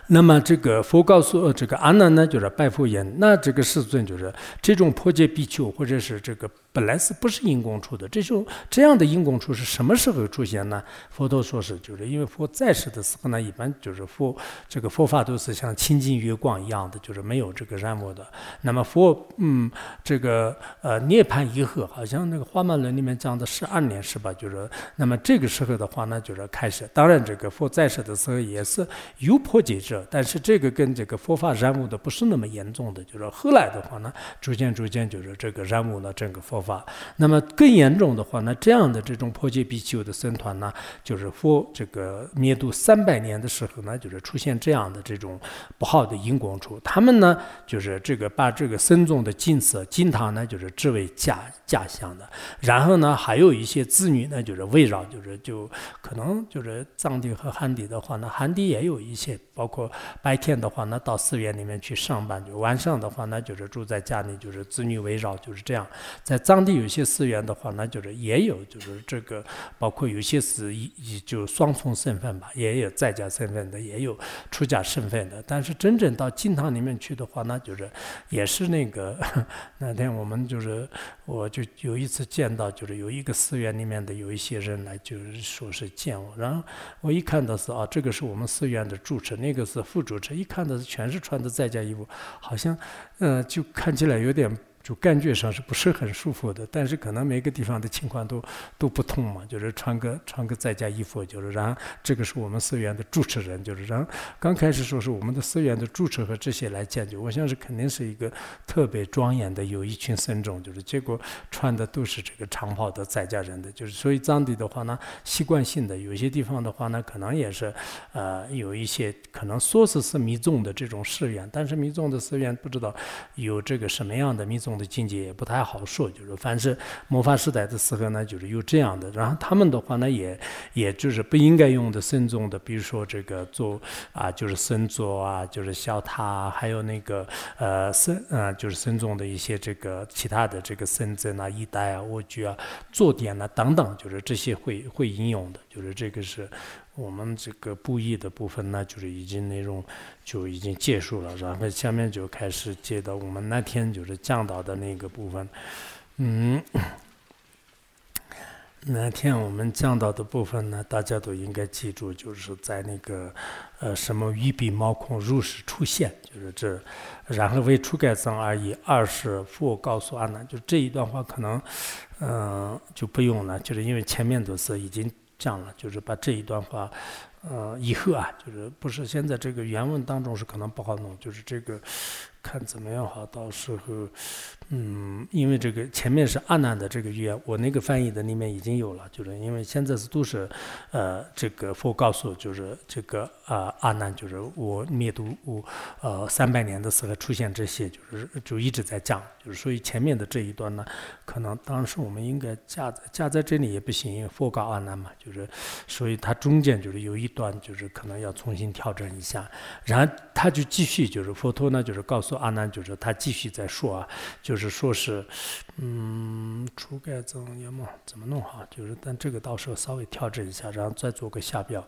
那么这个佛告诉这个阿难呢，就是拜佛言：那这个世尊就是这种破戒比丘，或者是这个。本来是不是因功出的？这种这样的因功出是什么时候出现呢？佛陀说是，就是因为佛在世的时候呢，一般就是佛这个佛法都是像清净月光一样的，就是没有这个染污的。那么佛嗯，这个呃涅槃以后，好像那个《花曼论》里面讲的十二年是吧？就是那么这个时候的话呢，就是开始。当然，这个佛在世的时候也是有破戒者，但是这个跟这个佛法染污的不是那么严重的。就是后来的话呢，逐渐逐渐就是这个染污了整个佛。法，那么更严重的话，那这样的这种破戒比丘的僧团呢，就是佛这个灭度三百年的时候呢，就是出现这样的这种不好的因果处，他们呢，就是这个把这个僧众的金色金堂呢，就是置为假假象的，然后呢，还有一些子女呢，就是围绕，就是就可能就是藏地和汉地的话呢，汉地也有一些，包括白天的话呢，到寺院里面去上班，就晚上的话呢，就是住在家里，就是子女围绕，就是这样，在藏。当地有些寺院的话，那就是也有，就是这个，包括有些是一一就双重身份吧，也有在家身份的，也有出家身份的。但是真正到经堂里面去的话，那就是也是那个 那天我们就是我就有一次见到，就是有一个寺院里面的有一些人来，就是说是见我，然后我一看到是啊，这个是我们寺院的住持，那个是副住持，一看到是全是穿的在家衣服，好像嗯，就看起来有点。就感觉上是不是很舒服的，但是可能每个地方的情况都都不同嘛。就是穿个穿个在家衣服，就是让这个是我们寺院的主持人，就是让刚开始说是我们的寺院的主持和这些来讲究，我想是肯定是一个特别庄严的，有一群僧众，就是结果穿的都是这个长袍的在家人的，就是所以藏地的话呢，习惯性的有些地方的话呢，可能也是呃有一些可能说是是密宗的这种寺院，但是密宗的寺院不知道有这个什么样的密宗。的境界也不太好说，就是凡是魔法时代的时候呢，就是有这样的。然后他们的话呢，也也就是不应该用的僧众的，比如说这个做啊，就是僧座啊，就是小塔，还有那个呃僧啊，就是僧众的一些这个其他的这个僧珍啊、衣带啊、卧具啊、坐垫啊等等，就是这些会会应用的，就是这个是。我们这个布艺的部分呢，就是已经内容就已经结束了，然后下面就开始接到我们那天就是讲到的那个部分。嗯，那天我们讲到的部分呢，大家都应该记住，就是在那个呃什么玉鼻毛孔如实出现，就是这，然后为初盖僧而已。二是佛告诉阿难，就这一段话可能嗯就不用了，就是因为前面都是已经。讲了，就是把这一段话，呃，以后啊，就是不是现在这个原文当中是可能不好弄，就是这个。看怎么样好，到时候，嗯，因为这个前面是阿难的这个语言，我那个翻译的里面已经有了，就是因为现在是都是，呃，这个佛告诉就是这个啊阿难，就是我灭度我呃三百年的时候出现这些，就是就一直在讲，就是所以前面的这一段呢，可能当时我们应该加在加在这里也不行，因为佛告阿难嘛，就是所以它中间就是有一段就是可能要重新调整一下，然后他就继续就是佛陀呢就是告诉。阿难就是他继续在说啊，就是说是，嗯，除盖增业嘛，怎么弄哈？就是但这个到时候稍微调整一下，然后再做个下标，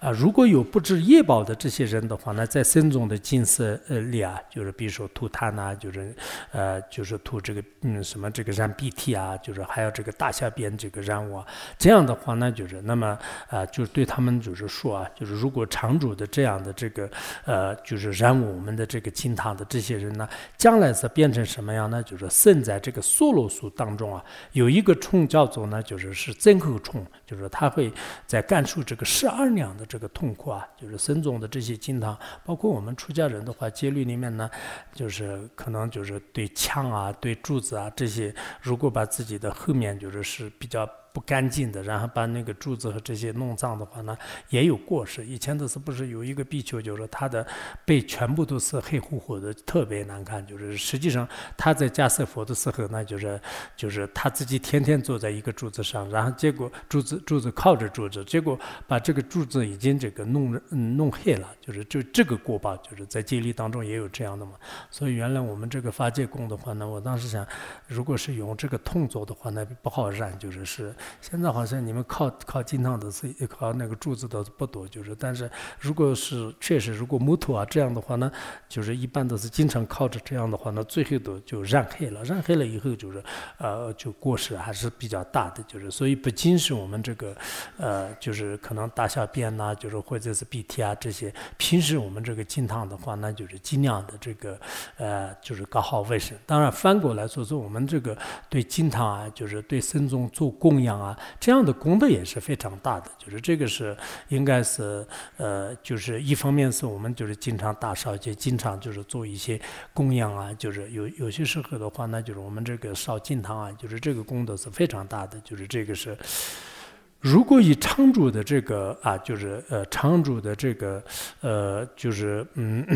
啊，如果有不知业报的这些人的话呢，在僧众的金色呃里啊，就是比如说吐痰呐，就是呃，就是吐这个嗯什么这个染鼻涕啊，就是还有这个大小便这个染物啊，这样的话呢，就是那么啊，就是对他们就是说啊，就是如果常主的这样的这个呃，就是染我们的这个金堂的这些人呢，将来是变成什么样呢？就是生在这个梭罗树当中啊，有一个虫叫做呢，就是是真口虫，就是他会在感受这个十二两的这个痛苦啊，就是僧众的这些金堂，包括我们出家人的话，戒律里面呢，就是可能就是对枪啊、对柱子啊这些，如果把自己的后面就是是比较。不干净的，然后把那个柱子和这些弄脏的话呢，也有过失。以前的是不是有一个比丘，就是说他的背全部都是黑乎乎的，特别难看。就是实际上他在加舍佛的时候，那就是就是他自己天天坐在一个柱子上，然后结果柱子柱子靠着柱子，结果把这个柱子已经这个弄弄黑了。就是就这个过吧，就是在戒律当中也有这样的嘛。所以原来我们这个发戒供的话呢，我当时想，如果是用这个痛做的话，那不好染，就是是。现在好像你们靠靠金汤的是靠那个柱子的不多，就是但是如果是确实如果木头啊这样的话呢，就是一般都是经常靠着这样的话呢，最后都就染黑了，染黑了以后就是呃就过失还是比较大的，就是所以不仅是我们这个呃就是可能大小便呐，就是或者是鼻涕啊这些，平时我们这个金汤的话，那就是尽量的这个呃就是搞好卫生。当然翻过来说说我们这个对金汤啊，就是对僧众做供养。啊，这样的功德也是非常大的，就是这个是应该是呃，就是一方面是我们就是经常打烧就，经常就是做一些供养啊，就是有有些时候的话，那就是我们这个烧金堂啊，就是这个功德是非常大的，就是这个是，如果以常住的这个啊，就是呃常住的这个呃，就是嗯。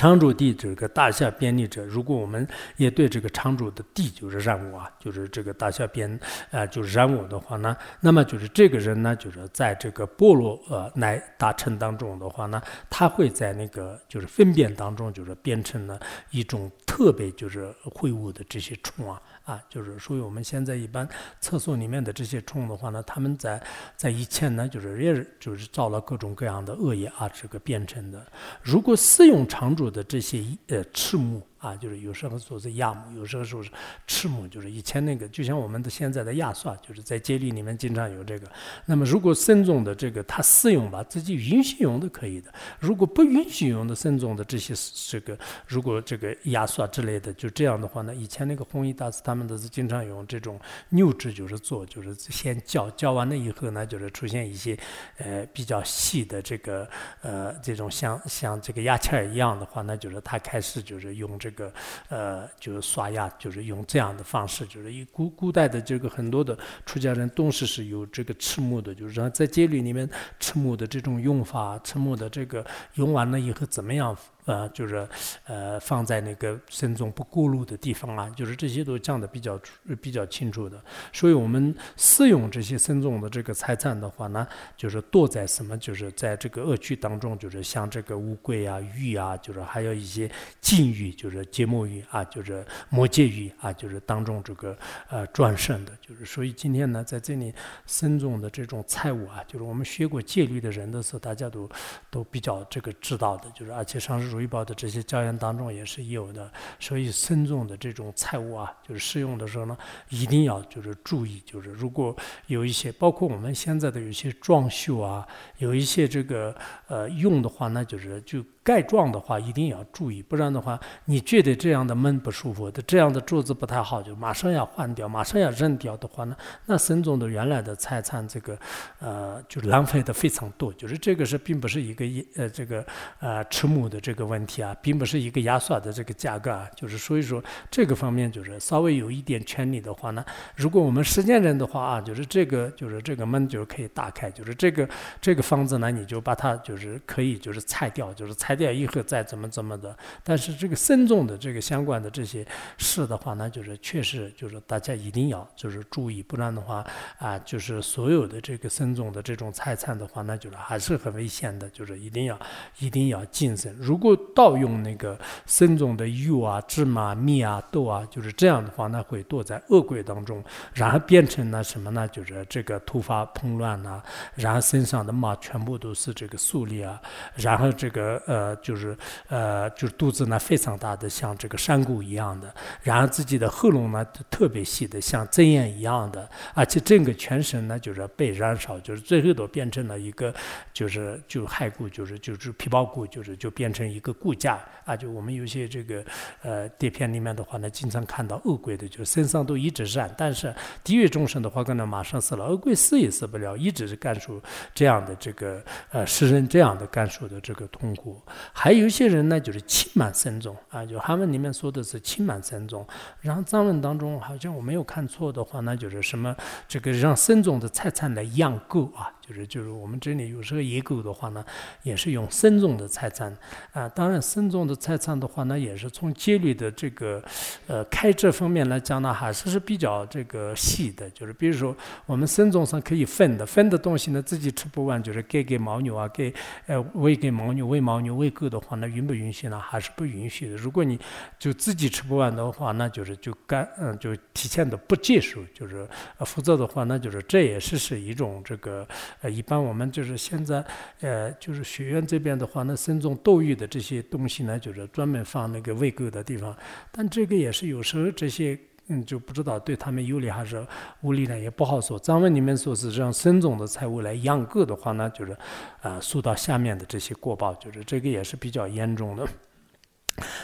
常住地这个大小便利者，如果我们也对这个常住的地就是染物啊，就是这个大小便啊，就是染物的话呢，那么就是这个人呢，就是在这个菠萝呃乃大乘当中的话呢，他会在那个就是粪便当中就是变成了一种特别就是秽物的这些虫啊。啊，就是属于我们现在一般厕所里面的这些虫的话呢，他们在在以前呢，就是也是就是造了各种各样的恶业啊，这个变成的。如果私用常住的这些呃赤木。啊，就是有时候说是亚木，有时候说是赤木，就是以前那个，就像我们的现在的亚刷，就是在戒律里面经常有这个。那么如果僧众的这个他私用吧，自己允许用的可以的；如果不允许用的僧众的这些这个，如果这个亚刷之类的，就这样的话呢，以前那个弘一大师他们都是经常用这种牛脂，就是做，就是先浇浇完了以后呢，就是出现一些呃比较细的这个呃这种像像这个牙签一样的话，那就是他开始就是用这。这个呃，就是刷牙，就是用这样的方式，就是以古古代的这个很多的出家人都是是有这个赤木的，就是说在戒律里面赤木的这种用法，赤木的这个用完了以后怎么样？呃，就是呃，放在那个僧众不过路的地方啊，就是这些都讲的比较比较清楚的。所以我们私用这些僧众的这个财产的话呢，就是躲在什么，就是在这个恶趣当中，就是像这个乌龟啊、鱼啊，就是还有一些禁欲，就是节目欲啊，就是魔界欲啊，就是当中这个呃转生的。就是所以今天呢，在这里僧众的这种财物啊，就是我们学过戒律的人的时候，大家都都比较这个知道的，就是而且上师。如意宝的这些教言当中也是有的，所以僧众的这种财物啊，就是使用的时候呢，一定要就是注意，就是如果有一些，包括我们现在的有些装修啊，有一些这个呃用的话，那就是就。盖状的话一定要注意，不然的话，你觉得这样的门不舒服，这样的桌子不太好，就马上要换掉，马上要扔掉的话呢，那僧众的原来的财产，这个呃，就浪费的非常多。就是这个是并不是一个一呃这个呃赤木的这个问题啊，并不是一个牙刷的这个价格啊，就是所以说这个方面就是稍微有一点权利的话呢，如果我们实践人的话啊，就是这个就是这个门就可以打开，就是这个这个房子呢，你就把它就是可以就是拆掉，就是拆。拆掉以后再怎么怎么的。但是这个僧众的这个相关的这些事的话，呢就是确实就是大家一定要就是注意，不然的话啊，就是所有的这个僧众的这种财产的话，那就是还是很危险的，就是一定要一定要谨慎。如果盗用那个僧众的油啊、芝麻、米啊、豆啊，就是这样的话，那会堕在恶鬼当中，然后变成了什么呢？就是这个突发蓬乱呐，然后身上的毛全部都是这个粟粒啊，然后这个呃呃就是呃就是肚子呢非常大的，像这个山谷一样的，然后自己的喉咙呢特别细的，像针眼一样的，而且整个全身呢就是被燃烧，就是最后都变成了一个就是就骸骨，就是就是皮包骨，就是就变成一个骨架啊，就我们有些这个呃碟片里面的话呢，经常看到恶鬼的，就身上都一直燃，但是地狱众生的话可能马上死了，恶鬼死也死不了，一直是感受这样的这个呃世人这样的感受的这个痛苦。还有一些人呢，就是轻慢僧众啊，就韩文里面说的是轻慢僧众，然后藏文当中好像我没有看错的话，那就是什么这个让僧众的财产来养狗啊。就是就是我们这里有时候野狗的话呢，也是用僧众的财产啊。当然，僧众的财产的话呢，也是从戒律的这个呃开支方面来讲呢，还是是比较这个细的。就是比如说，我们僧众上可以分的，分的东西呢自己吃不完，就是给给牦牛啊，给呃喂给牦牛、喂牦牛、喂狗的话，那允不允许呢？还是不允许的。如果你就自己吃不完的话，那就是就干嗯就提前的不接受，就是呃否则的话，那就是这也是是一种这个。呃，一般我们就是现在，呃，就是学院这边的话，那僧众斗鱼的这些东西呢，就是专门放那个喂狗的地方。但这个也是有时候这些，嗯，就不知道对他们有利还是无利呢，也不好说。藏文里面说是让孙总的财务来养狗的话呢，就是啊，受到下面的这些过报，就是这个也是比较严重的。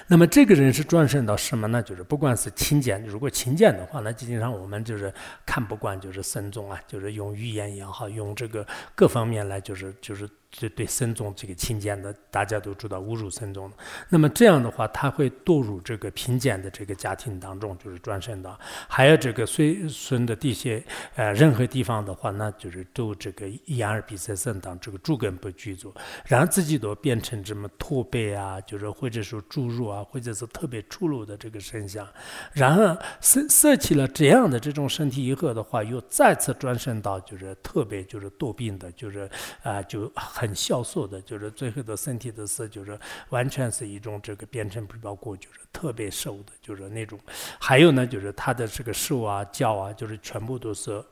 那么这个人是转生到什么呢？就是不管是勤俭，如果勤俭的话，那基本上我们就是看不惯，就是孙总啊，就是用语言也好，用这个各方面来，就是就是。这对僧众这个轻贱的，大家都知道侮辱僧众。那么这样的话，他会堕入这个贫贱的这个家庭当中，就是转生的。还有这个随孙的地些呃任何地方的话，那就是都这个眼耳鼻舌身当这个猪根不具足，然后自己都变成这么驼背啊，就是或者说侏儒啊，或者是特别粗鲁的这个身相。然后舍舍起了这样的这种身体以后的话，又再次转生到就是特别就是多病的，就是啊就很。很消瘦的，就是最后的身体的是，就是完全是一种这个变成不包骨，就是特别瘦的，就是那种。还有呢，就是他的这个手啊、脚啊，就是全部都是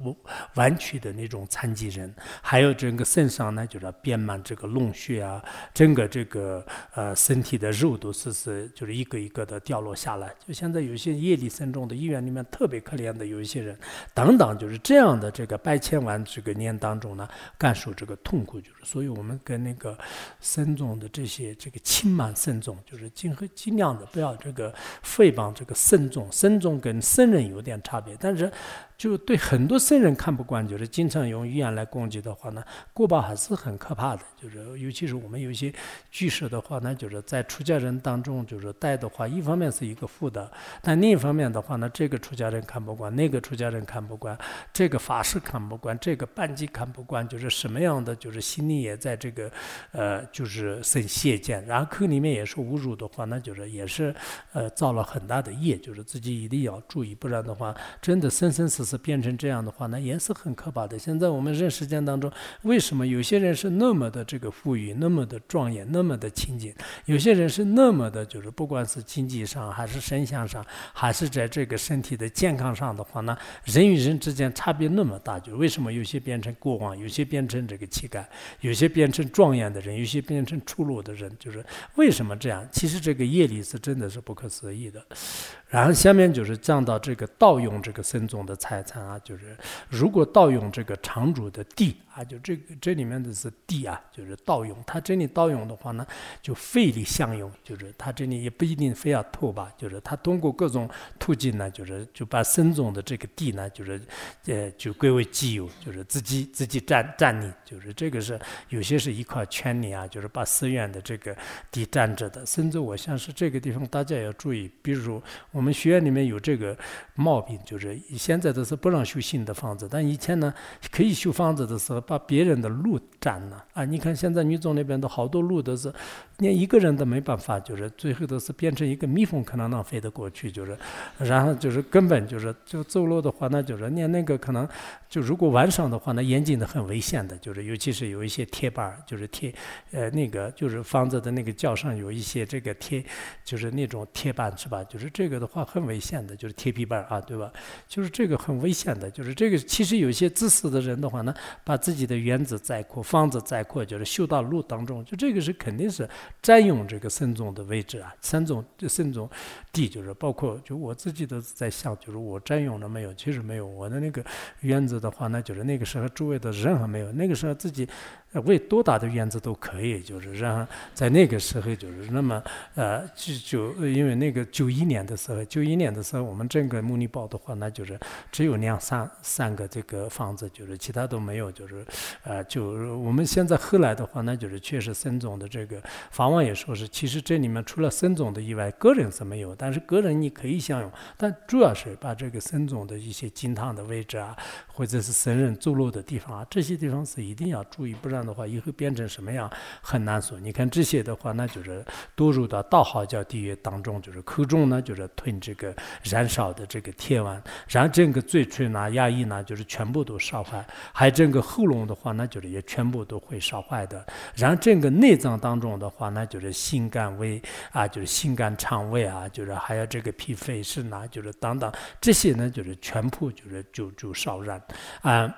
弯曲的那种残疾人。还有整个身上呢，就是遍满这个脓血啊，整个这个呃身体的肉都是是就是一个一个的掉落下来。就现在有些业力深重的医院里面特别可怜的有一些人，等等，就是这样的这个百千万这个年当中呢，感受这个痛苦，就是所以我。们跟那个僧众的这些这个轻慢僧众，就是尽和尽量的不要这个诽谤这个僧众。僧众跟僧人有点差别，但是。就对很多僧人看不惯，就是经常用语言来攻击的话呢，过报还是很可怕的。就是尤其是我们有一些居士的话呢，就是在出家人当中就是带的话，一方面是一个负的，但另一方面的话呢，这个出家人看不惯，那个出家人看不惯，这个法师看不惯，这个班级看不惯，就是什么样的，就是心里也在这个呃，就是生邪见，然后口里面也是侮辱的话，那就是也是呃造了很大的业，就是自己一定要注意，不然的话，真的生生死。是变成这样的话，那也是很可怕的。现在我们人世间当中，为什么有些人是那么的这个富裕，那么的庄严，那么的清净；有些人是那么的，就是不管是经济上，还是身相上，还是在这个身体的健康上的话呢，人与人之间差别那么大？就为什么有些变成国王，有些变成这个乞丐，有些变成庄严的人，有些变成出落的人？就是为什么这样？其实这个业力是真的是不可思议的。然后下面就是讲到这个盗用这个僧众的财产啊，就是如果盗用这个场主的地啊，就这个这里面的是地啊，就是盗用。他这里盗用的话呢，就费力相用，就是他这里也不一定非要偷吧，就是他通过各种途径呢，就是就把僧众的这个地呢，就是呃就归为己有，就是自己自己占占领，就是这个是有些是一块圈里啊，就是把寺院的这个地占着的。甚至我像是这个地方，大家要注意，比如我。我们学院里面有这个毛病，就是现在都是不让修新的房子，但以前呢，可以修房子的时候，把别人的路占了啊！你看现在女总那边的好多路都是，连一个人都没办法，就是最后都是变成一个蜜蜂可能能飞得过去，就是，然后就是根本就是就走路的话，那就是连那个可能就如果晚上的话，那严禁的很危险的，就是尤其是有一些铁板，就是铁呃那个就是房子的那个角上有一些这个铁，就是那种铁板是吧？就是这个的话很危险的，就是铁皮板啊，对吧？就是这个很危险的，就是这个其实有些自私的人的话呢，把自己自己的园子再扩，房子再扩，就是修到路当中，就这个是肯定是占用这个僧宗的位置啊。僧宗就僧宗地就是包括就我自己都在想，就是我占用了没有？其实没有，我的那个园子的话，呢就是那个时候周围的人还没有，那个时候自己。为多大的院子都可以，就是让在那个时候就是那么呃，就就因为那个九一年的时候，九一年的时候，我们整个慕尼堡的话，那就是只有两三三个这个房子，就是其他都没有，就是呃，就我们现在后来的话，那就是确实孙总的这个房王也说是，其实这里面除了孙总的以外，个人是没有，但是个人你可以享用，但主要是把这个孙总的一些金堂的位置啊，或者是僧人走路的地方啊，这些地方是一定要注意，不然。的话，以后变成什么样很难说。你看这些的话，那就是堕入到道号教地狱当中，就是口中呢就是吞这个燃烧的这个铁丸，然后整个嘴唇呢、牙龈呢，就是全部都烧坏；还整个喉咙的话，那就是也全部都会烧坏的。然后整个内脏当中的话，那就是心肝胃啊，就是心肝肠胃啊，就是还有这个脾肺肾呐，就是等等这些呢，就是全部就是就就烧燃啊。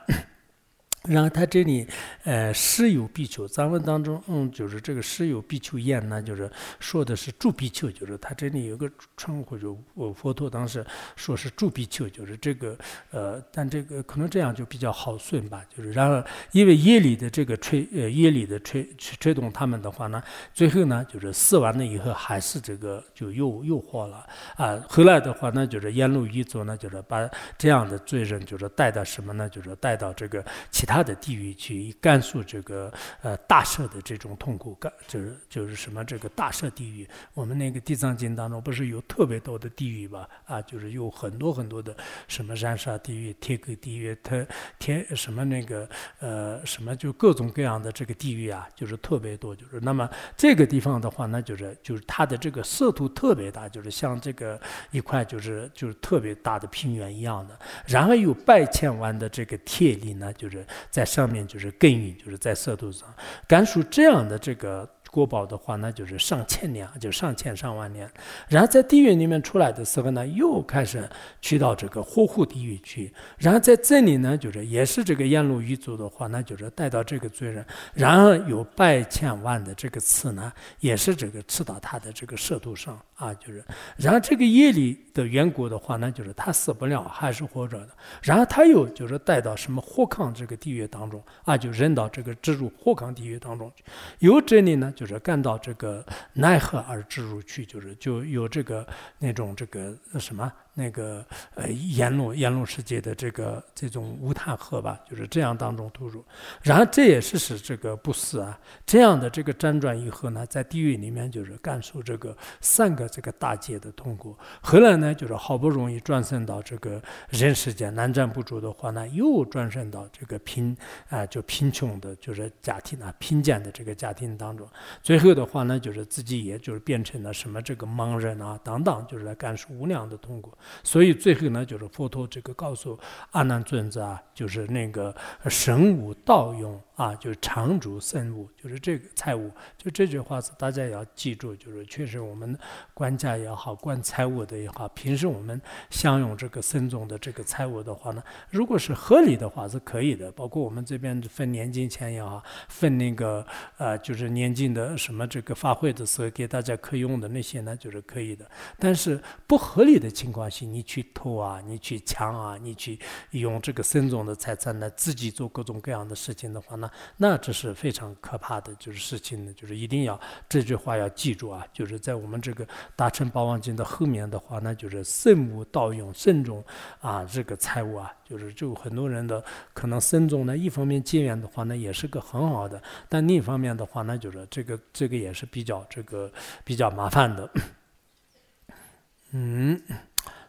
然后他这里，呃，石有比丘，咱们当中，嗯，就是这个石有比丘宴呢，就是说的是住比丘，就是他这里有个称呼，就我佛陀当时说是住比丘，就是这个，呃，但这个可能这样就比较好顺吧，就是然后因为夜里的这个吹，呃，夜里的吹吹动他们的话呢，最后呢，就是死完了以后还是这个就诱诱惑了啊，后来的话呢，就是阎罗一族呢，就是把这样的罪人就是带到什么呢？就是带到这个其他。他的地域去甘肃这个呃大赦的这种痛苦感，就是就是什么这个大赦地狱。我们那个地藏经当中不是有特别多的地狱吧？啊，就是有很多很多的什么燃烧地狱、铁轨地狱、特天什么那个呃什么就各种各样的这个地狱啊，就是特别多。就是那么这个地方的话，那就是就是它的这个色土特别大，就是像这个一块就是就是特别大的平原一样的。然后有百千万的这个铁力呢，就是。在上面就是耕耘，就是在色度上，甘肃这样的这个。国宝的话，那就是上千年，就上千上万年。然后在地狱里面出来的时候呢，又开始去到这个火湖地狱去。然后在这里呢，就是也是这个阎罗狱族的话，那就是带到这个罪人。然后有百千万的这个刺呢，也是这个刺到他的这个色度上啊，就是。然后这个业力的缘故的话，呢就是他死不了，还是活着的。然后他又就是带到什么火炕这个地狱当中啊，就扔到这个植入火炕地狱当中去。由这里呢，就。是干到这个奈何而之入去，就是就有这个那种这个什么。那个呃，阎罗阎罗世界的这个这种无贪河吧，就是这样当中吐入，然后这也是使这个不死啊，这样的这个辗转以后呢，在地狱里面就是感受这个三个这个大劫的痛苦，后来呢就是好不容易转生到这个人世间，难占不住的话呢，又转生到这个贫啊，就贫穷的，就是家庭啊，贫贱的这个家庭当中，最后的话呢，就是自己也就是变成了什么这个盲人啊等等，就是来感受无量的痛苦。所以最后呢，就是佛陀这个告诉阿难尊者啊，就是那个神武道用。啊，就是常住生物，就是这个财务，就这句话是大家要记住，就是确实我们管家也好，管财务的也好，平时我们享用这个僧众的这个财物的话呢，如果是合理的话是可以的，包括我们这边分年金钱也好，分那个呃，就是年金的什么这个发会的时候给大家可用的那些呢，就是可以的。但是不合理的情况下，你去偷啊，你去抢啊，你去用这个僧众的财产来自己做各种各样的事情的话呢？那这是非常可怕的，就是事情呢，就是一定要这句话要记住啊，就是在我们这个大乘八王经的后面的话，那就是慎无盗用，慎重啊，这个财物啊，就是就很多人的可能慎重呢，一方面结缘的话呢，也是个很好的，但另一方面的话呢，就是这个这个也是比较这个比较麻烦的，嗯。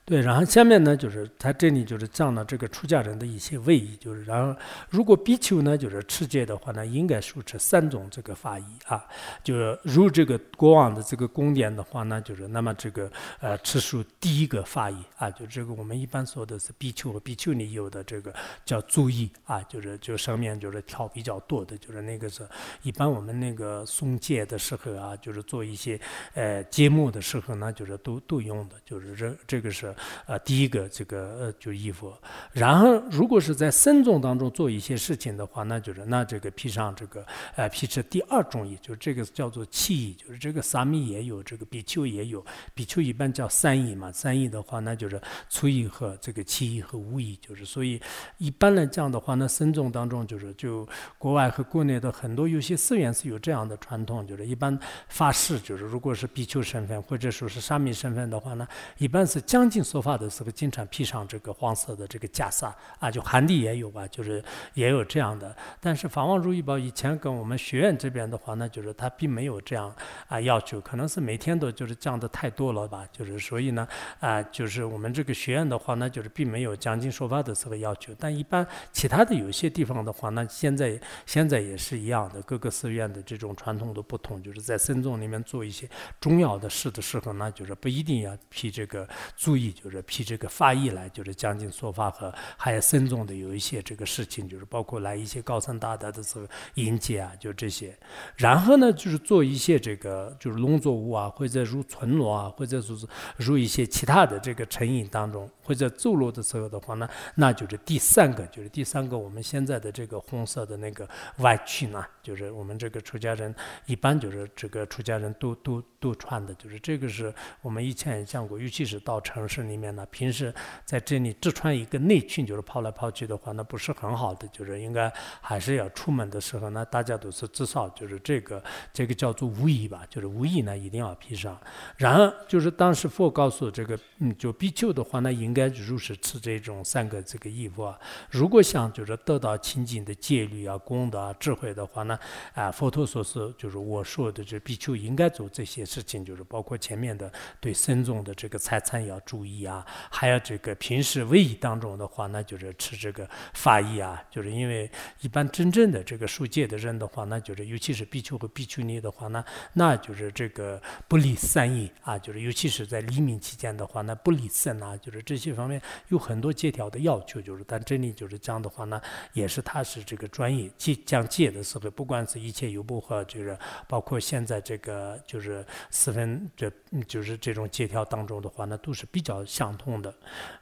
对，然后下面呢，就是他这里就是讲了这个出家人的一些位移，就是然后如果比丘呢，就是持戒的话呢，应该说持三种这个法仪啊，就是如这个国王的这个宫殿的话呢，就是那么这个呃持数第一个法仪啊，就这个我们一般说的是比丘和比丘尼有的这个叫注意啊，就是就上面就是条比较多的，就是那个是一般我们那个诵戒的时候啊，就是做一些呃节目的时候呢，就是都都用的，就是这这个是。呃，第一个这个呃，就衣服。然后，如果是在僧众当中做一些事情的话，那就是那这个披上这个呃披着第二种衣，就是这个叫做气衣，就是这个沙弥也有，这个比丘也有。比丘一般叫三衣嘛，三衣的话，那就是粗衣和这个七衣和五衣，就是所以一般来讲的话，那僧众当中就是就国外和国内的很多有些寺院是有这样的传统，就是一般发誓，就是如果是比丘身份或者说是沙弥身份的话呢，一般是将近。说法的时候，经常披上这个黄色的这个袈裟啊，就寒地也有吧，就是也有这样的。但是法王如意宝以前跟我们学院这边的话呢，就是他并没有这样啊要求，可能是每天都就是降的太多了吧，就是所以呢啊，就是我们这个学院的话呢，就是并没有讲经说法的时候要求。但一般其他的有些地方的话，那现在现在也是一样的，各个寺院的这种传统都不同，就是在僧众里面做一些重要的事的时候呢，就是不一定要披这个注意。就是批这个法义来，就是将近说法和还有僧众的有一些这个事情，就是包括来一些高僧大德的时候迎接啊，就这些。然后呢，就是做一些这个就是农作物啊，或者入村落啊，或者说是入一些其他的这个成瘾当中，或者走路的时候的话呢，那就是第三个，就是第三个我们现在的这个红色的那个外裙呢，就是我们这个出家人一般就是这个出家人都都都穿的，就是这个是我们以前也讲过，尤其是到城市。里面呢，平时在这里只穿一个内裙，就是跑来跑去的话，那不是很好的。就是应该还是要出门的时候呢，大家都是至少就是这个这个叫做无衣吧，就是无衣呢一定要披上。然后就是当时佛告诉这个嗯，就比丘的话呢，应该如是吃这种三个这个衣服啊。如果想就是得到清净的戒律啊、功德啊、智慧的话呢，啊，佛陀说是就是我说的这比丘应该做这些事情，就是包括前面的对僧众的这个财产要注意。啊，还有这个平时位仪当中的话，那就是吃这个法衣啊，就是因为一般真正的这个受戒的人的话，那就是尤其是比丘和比丘尼的话，那那就是这个不离三衣啊，就是尤其是在黎明期间的话，那不离僧啊，就是这些方面有很多戒条的要求，就是但这里就是讲的话呢，也是他是这个专业戒讲戒的时候，不管是一切有不和，就是包括现在这个就是四分这就是这种借条当中的话，那都是比较。相通的，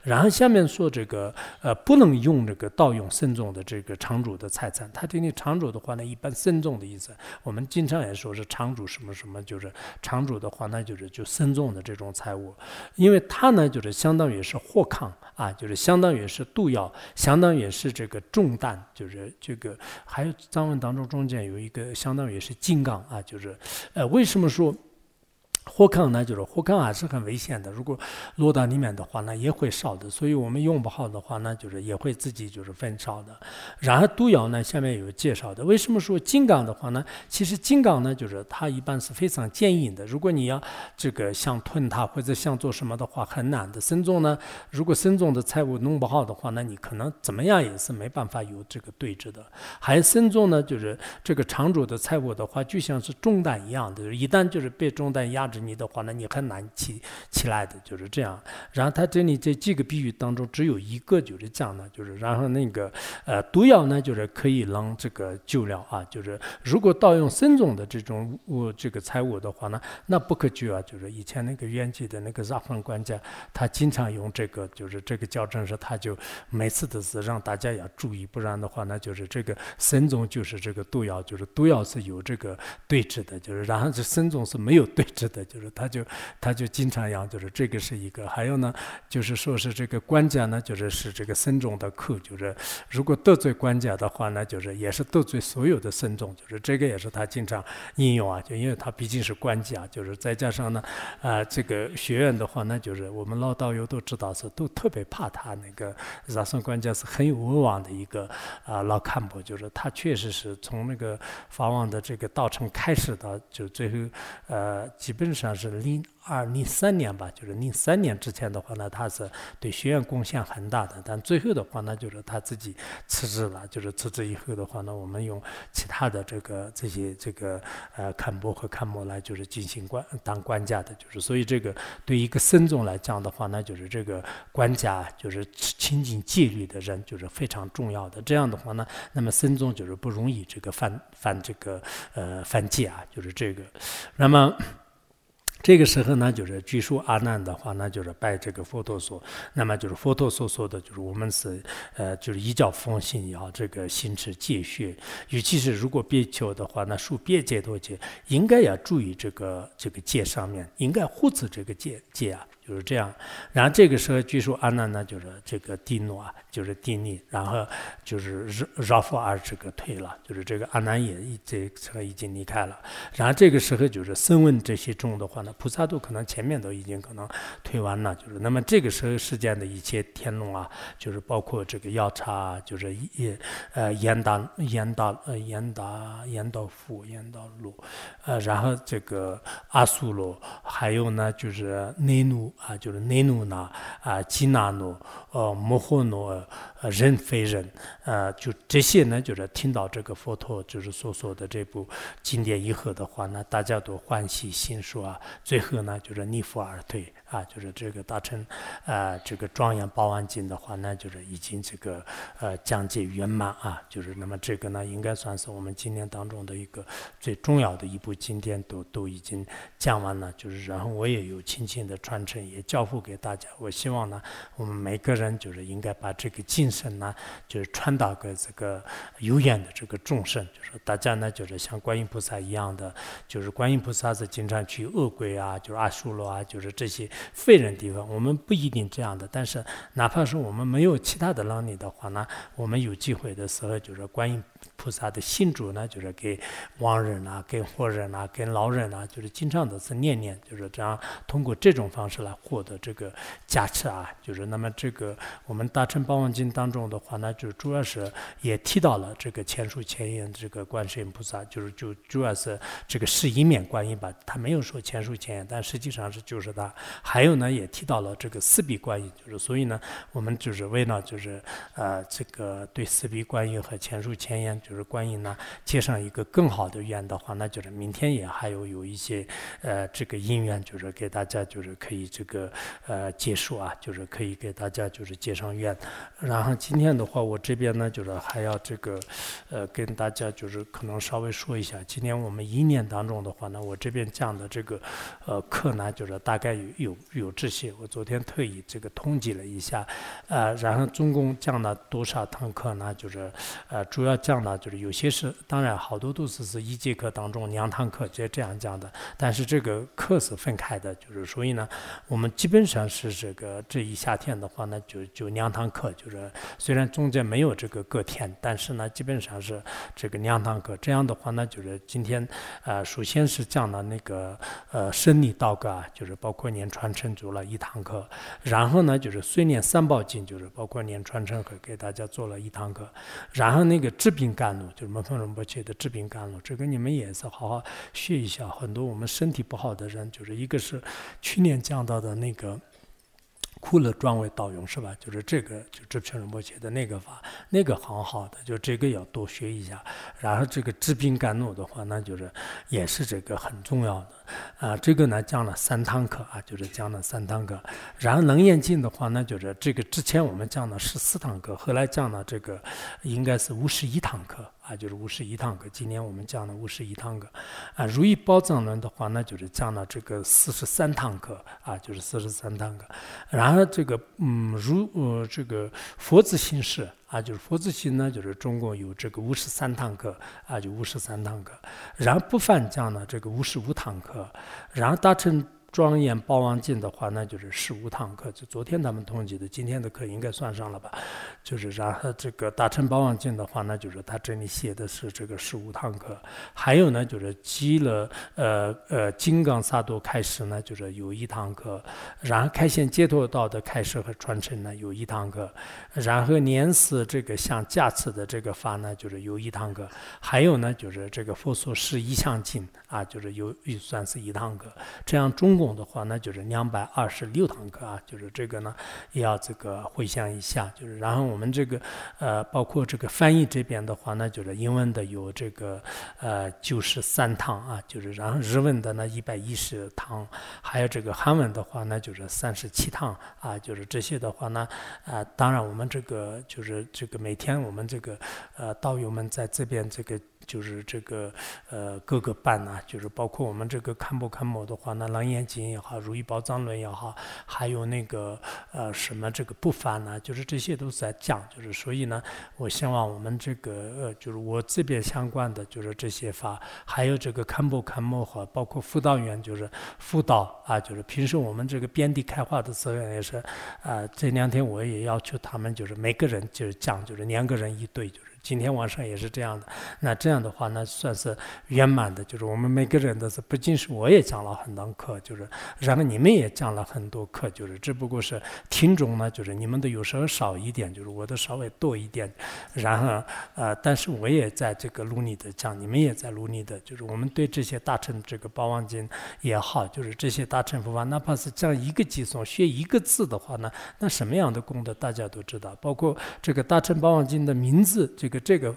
然后下面说这个呃不能用这个盗用僧众的这个场主的财产。他这里场主的话呢，一般僧众的意思，我们经常也说是场主什么什么，就是场主的话那就是就僧众的这种财物，因为他呢就是相当于是货抗啊，就是相当于是毒药，相当于是这个重担，就是这个还有藏文当中中间有一个相当于是金刚啊，就是呃为什么说？火坑呢，就是火坑还是很危险的。如果落到里面的话呢，也会烧的。所以我们用不好的话呢，就是也会自己就是焚烧的。然后毒药呢，下面有介绍的。为什么说金刚的话呢？其实金刚呢，就是它一般是非常坚硬的。如果你要这个想吞它或者想做什么的话，很难的。僧众呢，如果僧众的财物弄不好的话，那你可能怎么样也是没办法有这个对峙的。还有僧众呢，就是这个场主的财物的话，就像是重担一样的，一旦就是被重担压。你的话呢，你很难起起来的，就是这样。然后他这里这几个比喻当中，只有一个就是讲的，就是然后那个呃毒药呢，就是可以让这个救了啊，就是如果盗用僧众的这种物这个财物的话呢，那不可救啊。就是以前那个元吉的那个沙皇管家，他经常用这个，就是这个矫正时，他就每次都是让大家要注意，不然的话呢，就是这个僧众就是这个毒药，就是毒药是有这个对峙的，就是然后这僧众是没有对峙的。就是他就他就经常讲，就是这个是一个，还有呢，就是说是这个官家呢，就是是这个僧众的苦，就是如果得罪官家的话呢，就是也是得罪所有的僧众，就是这个也是他经常应用啊，就因为他毕竟是官家，就是再加上呢，啊，这个学院的话呢，就是我们老道友都知道是都特别怕他那个拉松官家是很有威望的一个啊老干部，就是他确实是从那个法王的这个道场开始的就最后呃基本。上是零二零三年吧，就是零三年之前的话呢，他是对学院贡献很大的，但最后的话呢，就是他自己辞职了，就是辞职以后的话呢，我们用其他的这个这些这个呃坎波和坎莫来就是进行官当管家的，就是所以这个对一个僧众来讲的话呢，就是这个管家就是亲近戒律的人就是非常重要的，这样的话呢，那么僧众就是不容易这个犯犯这个呃犯戒啊，就是这个，那么。这个时候呢，就是据说阿难的话那，就是拜这个佛陀所，那么就是佛陀所说的就是我们是呃，就是依教奉行要这个行持戒学，尤其是如果别求的话，那树别戒多戒，应该要注意这个这个戒上面，应该护持这个戒戒啊。就是这样，然后这个时候据说阿难呢，就是这个地诺啊，就是地利，然后就是绕绕佛而这个退了，就是这个阿难也这时候已经离开了。然后这个时候就是声闻这些众的话呢，菩萨都可能前面都已经可能退完了，就是那么这个时候世间的一切天龙啊，就是包括这个药叉，就是也呃严达严达呃严达严道夫严道路，呃然后这个阿苏罗，还有呢就是内努。啊，就是内努那啊，基纳努，呃，摩诃努，呃，人非人，呃，就这些呢，就是听到这个佛陀就是所说的这部经典以后的话，呢大家都欢喜心说啊，最后呢，就是逆佛而退。啊，就是这个大乘，呃，这个庄严八万经的话呢，就是已经这个呃讲解圆满啊，就是那么这个呢，应该算是我们今年当中的一个最重要的一部经典，都都已经讲完了。就是然后我也有轻轻的传承，也交付给大家。我希望呢，我们每个人就是应该把这个精神呢，就是传达给这个有缘的这个众生，就是大家呢，就是像观音菩萨一样的，就是观音菩萨是经常去恶鬼啊，就是阿修罗啊，就是这些。废人地方，我们不一定这样的，但是哪怕是我们没有其他的能力的话呢，我们有机会的时候，就是观音。菩萨的信主呢，就是给亡人啊，给活人啊，给老人啊，就是经常都是念念，就是这样通过这种方式来获得这个加持啊。就是那么这个我们大乘八王经当中的话呢，就主要是也提到了这个前述前言这个观世音菩萨，就是就主要是这个是一面观音吧，他没有说前述前言，但实际上是就是他。还有呢，也提到了这个四臂观音，就是所以呢，我们就是为了就是呃这个对四臂观音和前述前言。就是观音呢，接上一个更好的愿的话，那就是明天也还有有一些呃这个因缘，就是给大家就是可以这个呃结束啊，就是可以给大家就是接上愿。然后今天的话，我这边呢就是还要这个呃跟大家就是可能稍微说一下，今年我们一年当中的话呢，我这边讲的这个呃课呢，就是大概有有有这些。我昨天特意这个统计了一下，呃，然后总共讲了多少堂课呢？就是呃主要讲。那就是有些是，当然好多都是是一节课当中两堂课就这样讲的，但是这个课是分开的，就是所以呢，我们基本上是这个这一夏天的话呢，就就两堂课，就是虽然中间没有这个隔天，但是呢，基本上是这个两堂课。这样的话呢，就是今天呃，首先是讲了那个呃生理道格啊，就是包括念传承做了一堂课，然后呢，就是虽念三宝经，就是包括念传承和给大家做了一堂课，然后那个治病。病甘露就是摩诃仁波切的治病甘露，这个你们也是好好学一下。很多我们身体不好的人，就是一个是去年讲到的那个。苦乐转为道用是吧？就是这个，就这全仁波切的那个法，那个很好的，就这个要多学一下。然后这个治病甘露的话，那就是也是这个很重要的啊。这个呢讲了三堂课啊，就是讲了三堂课。然后楞严经的话，那就是这个之前我们讲了十四堂课，后来讲了这个应该是五十一堂课。啊，就是五十一堂课。今年我们讲了五十一堂课。啊，如意宝藏论的话，那就是讲了这个四十三堂课。啊，就是四十三堂课。然后这个，嗯，如呃这个佛子心事，啊，就是佛子心呢，就是中共有这个五十三堂课。啊，就五十三堂课。然后不犯讲了这个五十五堂课。然后大乘。庄严报王经的话，那就是十五堂课。就昨天他们统计的，今天的课应该算上了吧？就是然后这个大乘报王经的话，那就是他这里写的是这个十五堂课。还有呢，就是积了呃呃金刚萨埵开始呢，就是有一堂课。然后开显解脱道的开始和传承呢，有一堂课。然后念死这个像驾持的这个法呢，就是有一堂课。还有呢，就是这个佛所示一相经啊，就是有预算是一堂课。这样中共的话呢，就是两百二十六堂课啊，就是这个呢，也要这个回想一下。就是然后我们这个呃，包括这个翻译这边的话呢，就是英文的有这个呃九十三堂啊，就是然后日文的呢一百一十堂，还有这个韩文的话呢就是三十七堂啊，就是这些的话呢，啊，当然我们这个就是这个每天我们这个呃导游们在这边这个。就是这个呃各个班呢，就是包括我们这个看不看摩的话，那狼眼睛也好，如意宝藏轮也好，还有那个呃什么这个不翻呐，就是这些都是在讲，就是所以呢，我希望我们这个呃就是我这边相关的就是这些法，还有这个看不看摩和包括辅导员就是辅导啊，就是平时我们这个遍地开花的资源也是啊，这两天我也要求他们就是每个人就是讲就是两个人一对就。今天晚上也是这样的，那这样的话，那算是圆满的。就是我们每个人都是，不仅是我也讲了很多课，就是然后你们也讲了很多课，就是只不过是听众呢，就是你们的有时候少一点，就是我的稍微多一点。然后呃，但是我也在这个努力的讲，你们也在努力的，就是我们对这些大乘这个八王经也好，就是这些大乘佛法，哪怕是讲一个偈颂，学一个字的话呢，那什么样的功德大家都知道。包括这个大乘八王经的名字，这个。这个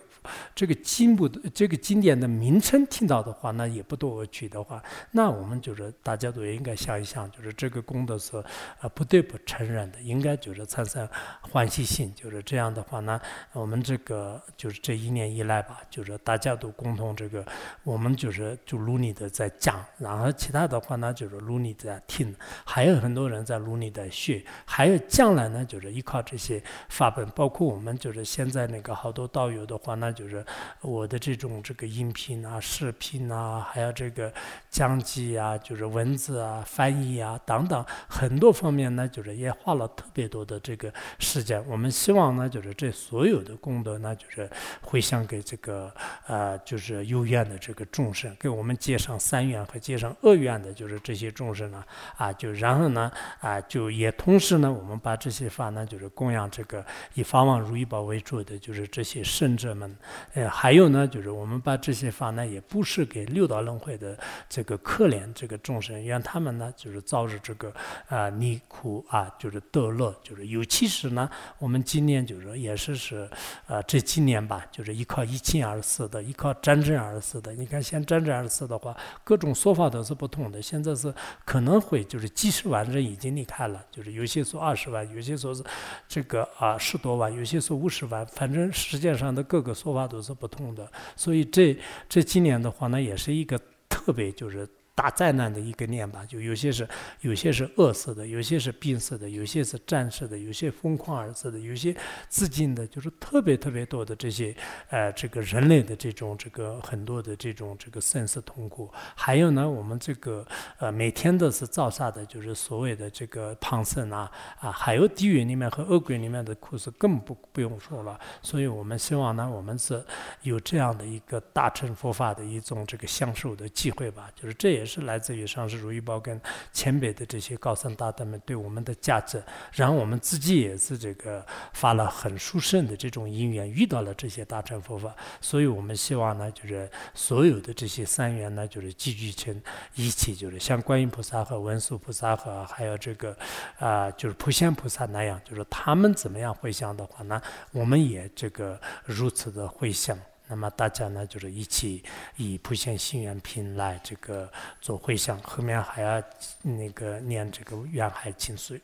这个经部这个经典的名称听到的话，那也不多取的话，那我们就是大家都应该想一想，就是这个功德是啊不得不承认的，应该就是产生欢喜心，就是这样的话呢，我们这个就是这一年以来吧，就是大家都共同这个，我们就是就努力的在讲，然后其他的话呢就是努力在听，还有很多人在努力的学，还有将来呢就是依靠这些法本，包括我们就是现在那个好多道。有的话，那就是我的这种这个音频啊、视频啊，还有这个讲记啊，就是文字啊、翻译啊等等很多方面呢，就是也花了特别多的这个时间。我们希望呢，就是这所有的功德呢，就是回向给这个呃，就是有缘的这个众生，给我们接上三愿和接上恶愿的，就是这些众生呢，啊，就然后呢，啊，就也同时呢，我们把这些法呢，就是供养这个以法王如意宝为主的，就是这些。圣者们，呃，还有呢，就是我们把这些法呢，也布施给六道轮回的这个可怜这个众生，让他们呢，就是遭受这个啊逆苦啊，就是得乐，就是尤其是呢，我们今年就是也是是啊这几年吧，就是依靠疫情而死的，依靠战争而死的。你看，像战争而死的话，各种说法都是不同的。现在是可能会就是几十万人已经离开了，就是有些说二十万，有些说是这个啊十多万，有些说五十万，反正实际上上。的各个说法都是不同的，所以这这今年的话呢，也是一个特别就是。大灾难的一个念吧，就有些是有些是饿死的，有些是病死的，有些是战死的，有些疯狂而死的，有些自尽的，就是特别特别多的这些呃，这个人类的这种这个很多的这种这个生死痛苦。还有呢，我们这个呃每天都是造下的，就是所谓的这个胖生啊啊，还有地狱里面和恶鬼里面的苦是更不不用说了。所以我们希望呢，我们是有这样的一个大乘佛法的一种这个享受的机会吧，就是这也。是来自于上师如意宝跟前辈的这些高僧大德们对我们的价值，然后我们自己也是这个发了很殊胜的这种因缘，遇到了这些大乘佛法，所以我们希望呢，就是所有的这些三缘呢，就是聚聚成一起，就是像观音菩萨和文殊菩萨和还有这个啊，就是普贤菩萨那样，就是他们怎么样回向的话呢，我们也这个如此的回向。那么大家呢，就是一起以普贤心愿品来这个做回向，后面还要那个念这个愿海清水。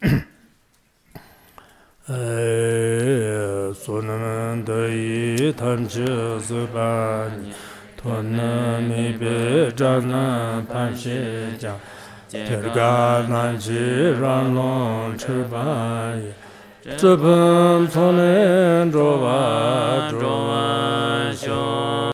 呃，所能得以贪执色般，托那弥别扎那潘谢迦，铁嘎那吉让龙持般 tsepam tsonen drowa drowa shon.